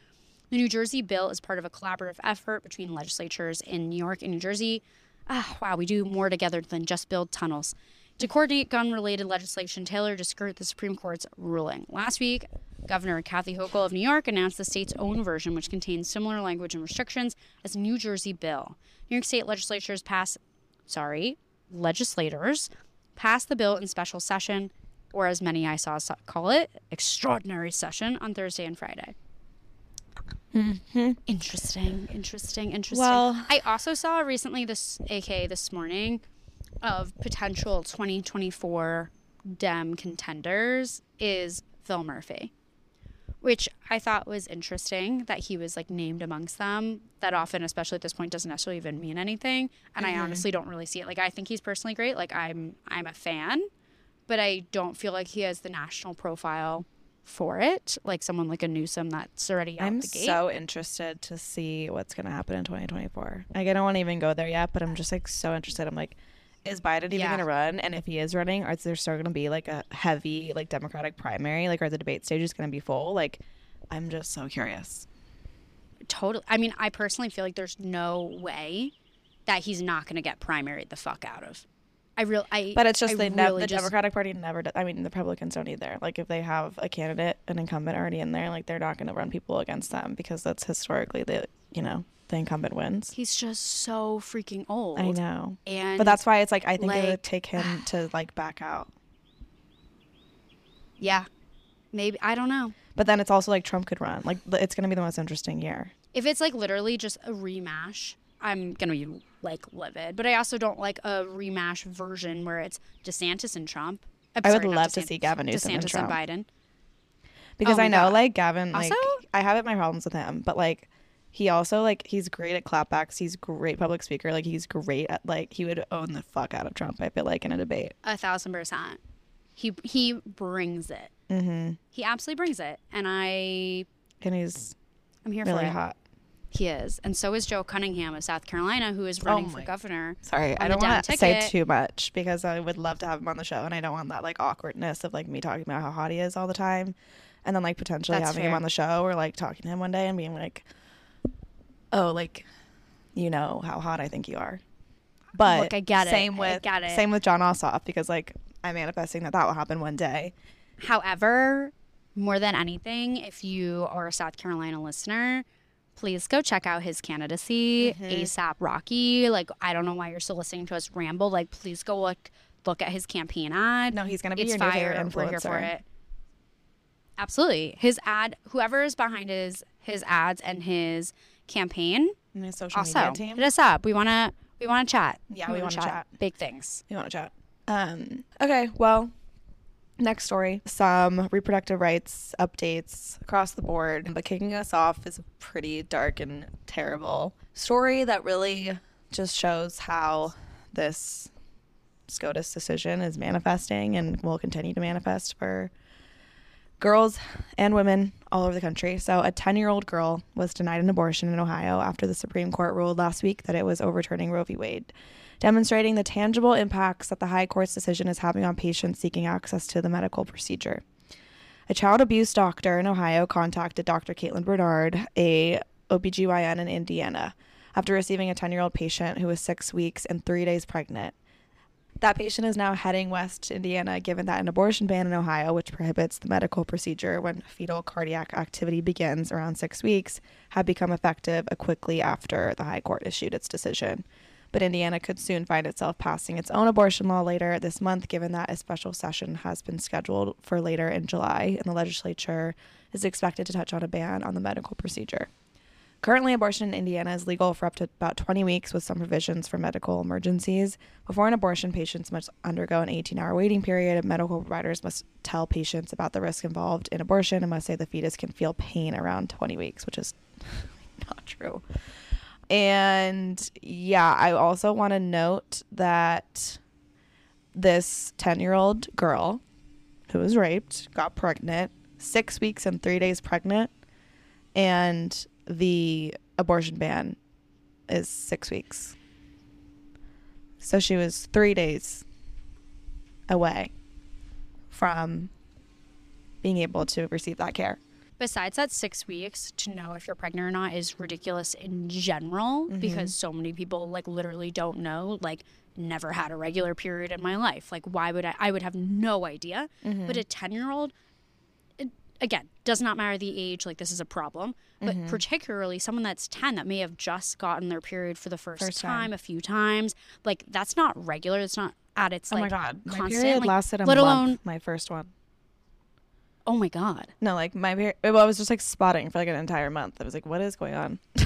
The New Jersey bill is part of a collaborative effort between legislatures in New York and New Jersey. Ah, wow, we do more together than just build tunnels. To coordinate gun related legislation tailored to skirt the Supreme Court's ruling. Last week, Governor Kathy Hochul of New York announced the state's own version, which contains similar language and restrictions as New Jersey bill. New York State legislatures passed, sorry, legislators passed the bill in special session, or as many I saw call it, extraordinary session on Thursday and Friday. Mm-hmm. Interesting, interesting, interesting. Well- I also saw recently this, aka this morning, of potential 2024 Dem contenders is Phil Murphy, which I thought was interesting that he was like named amongst them. That often, especially at this point, doesn't necessarily even mean anything, and I mm-hmm. honestly don't really see it. Like I think he's personally great. Like I'm, I'm a fan, but I don't feel like he has the national profile for it. Like someone like a Newsom that's already out I'm the gate. so interested to see what's going to happen in 2024. Like, I don't want to even go there yet, but I'm just like so interested. I'm like, is Biden even Yeah. going to run? And if he is running, are there still going to be like a heavy like Democratic primary? Like, are the debate stages going to be full? Like, I'm just so curious. totally. I mean, I personally feel like there's no way that he's not going to get primaried the fuck out of. I real I. But it's just I they never really the just- Democratic Party never. Does, I mean, the Republicans don't either. Like, if they have a candidate, an incumbent already in there, like they're not going to run people against them because that's historically the you know the incumbent wins. He's just so freaking old. I know. And But that's why it's like I think it would take him to like back out. yeah, maybe I don't know. But then it's also like Trump could run. Like it's gonna be the most interesting year. If it's like literally just a rematch, I'm gonna be like livid. But I also don't like a rematch version where it's DeSantis and Trump. I'm I would sorry, love to see Gavin Newsom and DeSantis Trump. and Biden. Because Oh I know God. like Gavin, like Also- I have my problems with him, but like He also like he's great at clapbacks. He's great public speaker. Like he's great at like he would own the fuck out of Trump. I feel like in a debate. A thousand percent. He he brings it. Mm-hmm. He absolutely brings it, and I And he's I'm here for really it. hot. He is, and so is Joe Cunningham of South Carolina, who is running for governor. Sorry, I on don't want to say too much because I would love to have him on the show, and I don't want that like awkwardness of like me talking about how hot he is all the time, and then like potentially That's having him on the show or like talking to him one day and being like, "Oh, like, you know how hot I think you are." But Look, I get it. Same I with get it. same with Jon Ossoff because like I'm manifesting that that will happen one day. However, more than anything, if you are a South Carolina listener, please go check out his candidacy, mm-hmm. ASAP Rocky. Like, I don't know why you're still listening to us ramble. Like, please go look look at his campaign ad. No, he's gonna be it's your new fire. favorite We're here for it. Absolutely, his ad. Whoever is behind his his ads and his campaign, And social also media team. hit us up. We wanna we wanna chat. Yeah, we wanna wanna chat. Big things. We want to chat? Um. Okay. Well, next story. Some reproductive rights updates across the board. But kicking us off is a pretty dark and terrible story that really just shows how this SCOTUS decision is manifesting and will continue to manifest for girls and women all over the country. So, a 10 year old girl was denied an abortion in Ohio after the Supreme Court ruled last week that it was overturning Roe v. Wade, demonstrating the tangible impacts that the High Court's decision is having on patients seeking access to the medical procedure. A child abuse doctor in Ohio contacted Dr. Caitlin Bernard, a OBGYN in Indiana, after receiving a 10 year old patient who was six weeks and three days pregnant. That patient is now heading west to Indiana, given that an abortion ban in Ohio, which prohibits the medical procedure when fetal cardiac activity begins around six weeks, had become effective quickly after the High Court issued its decision. But Indiana could soon find itself passing its own abortion law later this month, given that a special session has been scheduled for later in July, and the legislature is expected to touch on a ban on the medical procedure. Currently, abortion in Indiana is legal for up to about 20 weeks with some provisions for medical emergencies. Before an abortion, patients must undergo an 18 hour waiting period. Medical providers must tell patients about the risk involved in abortion and must say the fetus can feel pain around 20 weeks, which is not true. And yeah, I also want to note that this 10 year old girl who was raped got pregnant, six weeks and three days pregnant, and the abortion ban is six weeks. So she was three days away from being able to receive that care. Besides that, six weeks to know if you're pregnant or not is ridiculous in general Mm-hmm. because so many people like literally don't know. Like, never had a regular period in my life. Like, why would I? I would have no idea. Mm-hmm. But a 10 year old, again, does not matter the age. Like, this is a problem. But Mm-hmm. particularly someone that's 10 that may have just gotten their period for the first, First time, time. a few times. Like, that's not regular. It's not at its oh like my god, my constant. period like, lasted a let month. alone, My first one. oh my God. No, like my period. Well, I was just like spotting for like an entire month. I was like, what is going on?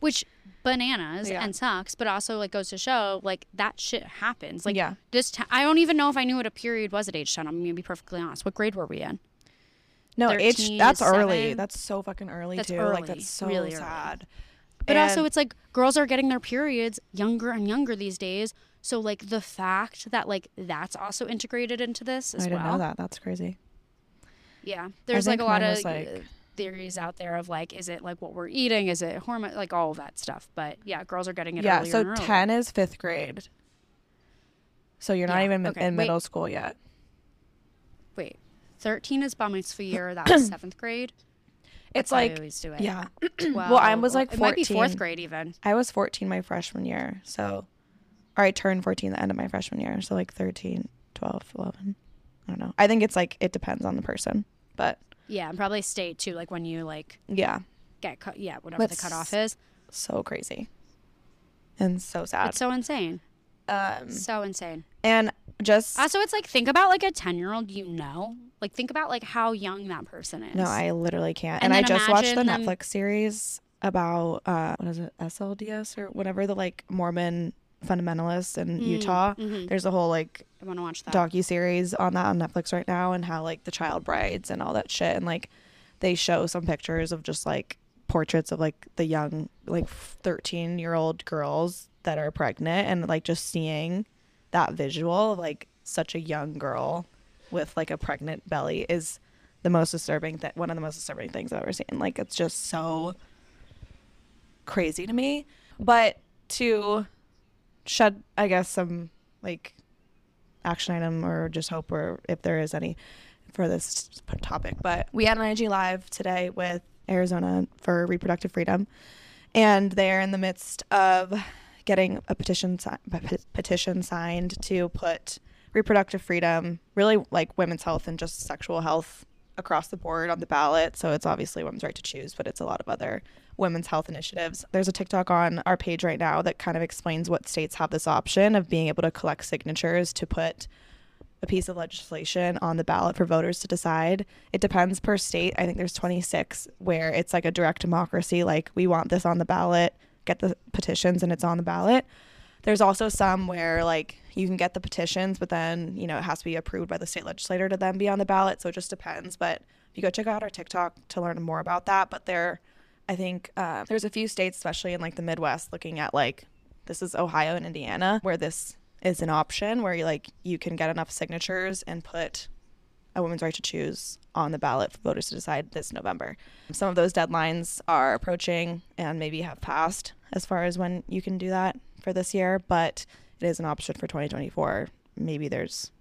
which bananas Yeah. and sucks but also like goes to show like that shit happens like Yeah. this t- i don't even know if i knew what a period was at age 10 i'm gonna be perfectly honest what grade were we in No, 13 that's early. That's so fucking early That's too. early, Like that's so really sad. but also it's like girls are getting their periods younger and younger these days so like the fact that like that's also integrated into this as I didn't well know that. That's crazy. yeah there's like a lot of like- theories out there of like is it like what we're eating is it hormone like all of that stuff but yeah girls are getting it yeah. earlier So and earlier. ten is fifth grade. So you're not Yeah, even okay, in wait. middle school yet. wait 13 is bar mitzvah year that was seventh grade It's That's how I like always do it. yeah. Well, Well, I was, like, 14. it might be 14. fourth grade even. I was 14 my freshman year. So, or I turned 14 the end of my freshman year. So like 13, 12, 11. I don't know. I think it's like it depends on the person, but Yeah, and probably state too, like when you like yeah, get cut. Yeah, whatever That's- the cutoff is. so crazy and so sad. It's so insane. Um, So insane. and just Also, it's like think about like a ten year old you know. Like think about like how young that person is. no, I literally can't. And And, I just watched the them- Netflix series about uh, what is it, FLDS or whatever the like Mormon fundamentalists in Utah. mhm. There's a whole like I want to watch that. docu series on that on Netflix right now, and how like the child brides and all that shit, and like they show some pictures of just like portraits of like the young like 13 year old girls that are pregnant and like just seeing that visual of like such a young girl with like a pregnant belly is the most disturbing that one of the most disturbing things I've ever seen. Like it's just so crazy to me. But to shed I guess some like action item or just hope or if there is any for this topic. But we had an IG live today with Arizona for reproductive freedom and they're in the midst of getting a petition si- petition signed to put reproductive freedom, really like women's health and just sexual health across the board on the ballot. So it's obviously women's right to choose, but it's a lot of other women's health initiatives. There's a TikTok on our page right now that kind of explains what states have this option of being able to collect signatures to put a piece of legislation on the ballot for voters to decide. It depends per state. I think there's 26 where it's like a direct democracy, like we want this on the ballot, get the petitions and it's on the ballot. There's also some where like you can get the petitions, but then, you know, it has to be approved by the state legislator to then be on the ballot. So it just depends. But if you go check out our TikTok to learn more about that. But there, I think uh, there's a few states, especially in like the Midwest, looking at like this is Ohio and Indiana, where this is an option where you like you can get enough signatures and put a woman's right to choose on the ballot for voters to decide this November. Some of those deadlines are approaching and maybe have passed as far as when you can do that for this year, but it is an option for 2024. Maybe there's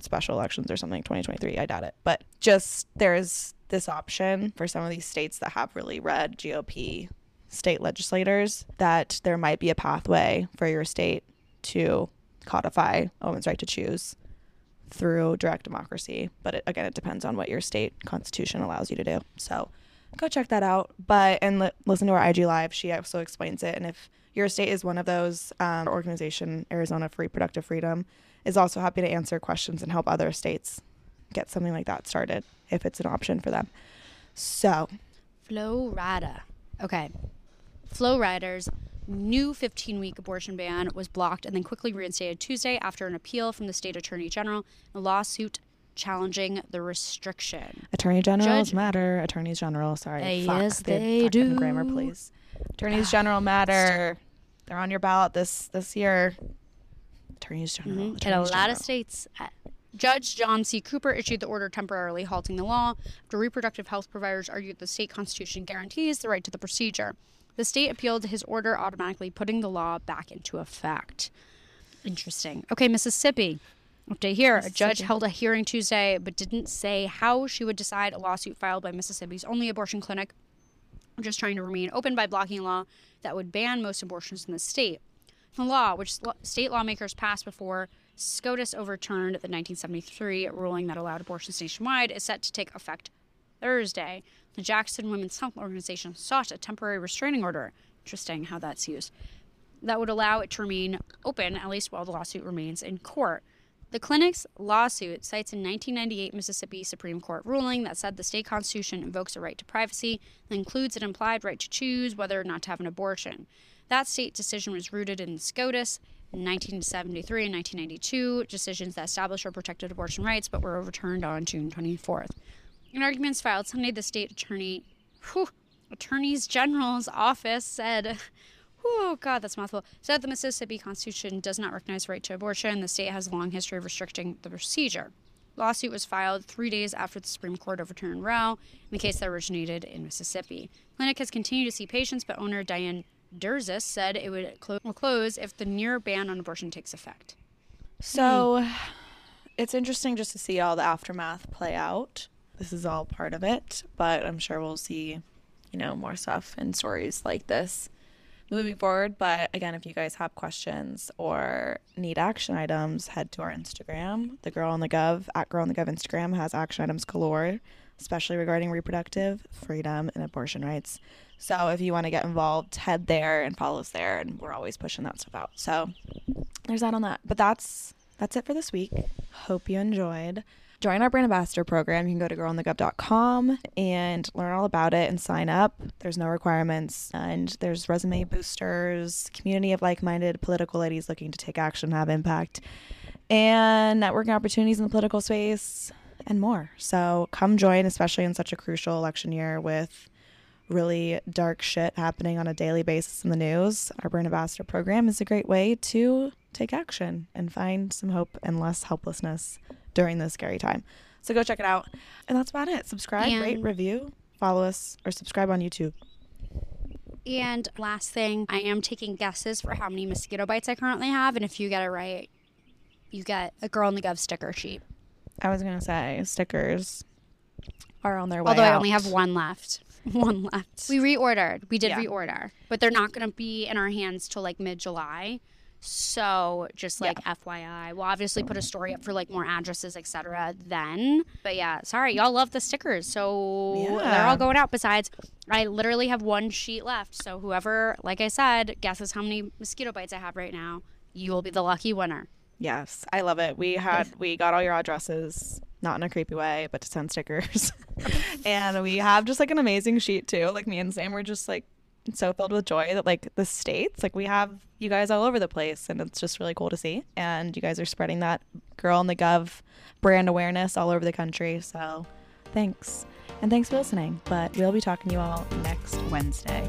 special elections or something 2023. I doubt it. But just there's this option for some of these states that have really red GOP state legislators that there might be a pathway for your state to codify a woman's right to choose through direct democracy. But it, again, it depends on what your state constitution allows you to do. So go check that out. But and li- listen to our IG live. She also explains it. And if your state is one of those, um, organization Arizona for Reproductive Freedom is also happy to answer questions and help other states get something like that started if it's an option for them. So Florida. Okay. Flo Rida's new 15 week abortion ban was blocked and then quickly reinstated Tuesday after an appeal from the state attorney general, a lawsuit challenging the restriction. attorney generals Judge- matter. Attorneys general. Sorry. Uh, Fuck, yes, the they fucking Grammar, please. Attorneys general matter. They're on your ballot this this year. Attorneys general. Mhm. In a attorneys lot general. of states. Uh, Judge John C. Cooper issued the order temporarily halting the law after reproductive health providers argued the state constitution guarantees the right to the procedure. The state appealed his order, automatically putting the law back into effect. Interesting. Okay, Mississippi. Update here. A judge held a hearing Tuesday, but didn't say how she would decide a lawsuit filed by Mississippi's only abortion clinic, just trying to remain open by blocking a law that would ban most abortions in the state. The law, which state lawmakers passed before SCOTUS overturned the 1973 ruling that allowed abortions nationwide, is set to take effect Thursday. The Jackson Women's Health Organization sought a temporary restraining order. Interesting how that's used. That would allow it to remain open at least while the lawsuit remains in court. The clinic's lawsuit cites a 1998 Mississippi Supreme Court ruling that said the state constitution invokes a right to privacy and includes an implied right to choose whether or not to have an abortion. That state decision was rooted in SCOTUS in 1973 and 1992, decisions that established or protected abortion rights but were overturned on June 24th. In arguments filed Sunday, the state attorney, whew, attorneys general's office said, oh God, that's mouthful, said the Mississippi Constitution does not recognize the right to abortion. The state has a long history of restricting the procedure. Lawsuit was filed three days after the Supreme Court overturned Roe in the case that originated in Mississippi. Clinic has continued to see patients, but owner Diane Derzis said it would clo- close if the near ban on abortion takes effect. So it's interesting just to see all the aftermath play out. This is all part of it, but I'm sure we'll see, you know, more stuff and stories like this moving forward. But again, if you guys have questions or need action items, head to our Instagram. The Girl on the Gov at Girl on the Gov Instagram has action items galore, especially regarding reproductive freedom and abortion rights. So if you want to get involved, head there and follow us there, and we're always pushing that stuff out. So there's that on that. But that's that's it for this week. Hope you enjoyed. Join our brand ambassador program. You can go to girlonthegov.com and learn all about it and sign up. There's no requirements and there's resume boosters, community of like-minded political ladies looking to take action, have impact, and networking opportunities in the political space and more. So come join, especially in such a crucial election year with really dark shit happening on a daily basis in the news, our brand ambassador program is a great way to take action and find some hope and less helplessness during this scary time. So go check it out. And that's about it. Subscribe, rate, review, follow us, or subscribe on YouTube. And last thing, I am taking guesses for how many mosquito bites I currently have, and if you get it right, you get a girl in the gov sticker sheet. I was gonna say stickers are on their way. Although I only have one left. One left. We reordered. We did Yeah. reorder, but they're not going to be in our hands till like mid July. So just like FYI, we'll obviously put a story up for like more addresses, etc. Then, but yeah, sorry, y'all love the stickers, so they're all going out. Besides, I literally have one sheet left. So whoever, like I said, guesses how many mosquito bites I have right now, you will be the lucky winner. Yes, I love it. We had we got all your addresses, not in a creepy way, but to send stickers. and we have just like an amazing sheet too. Like me and Sam were just like so filled with joy that like the states, like we have you guys all over the place and it's just really cool to see. And you guys are spreading that girl in the gov brand awareness all over the country. So thanks. And thanks for listening. But we'll be talking to you all next Wednesday.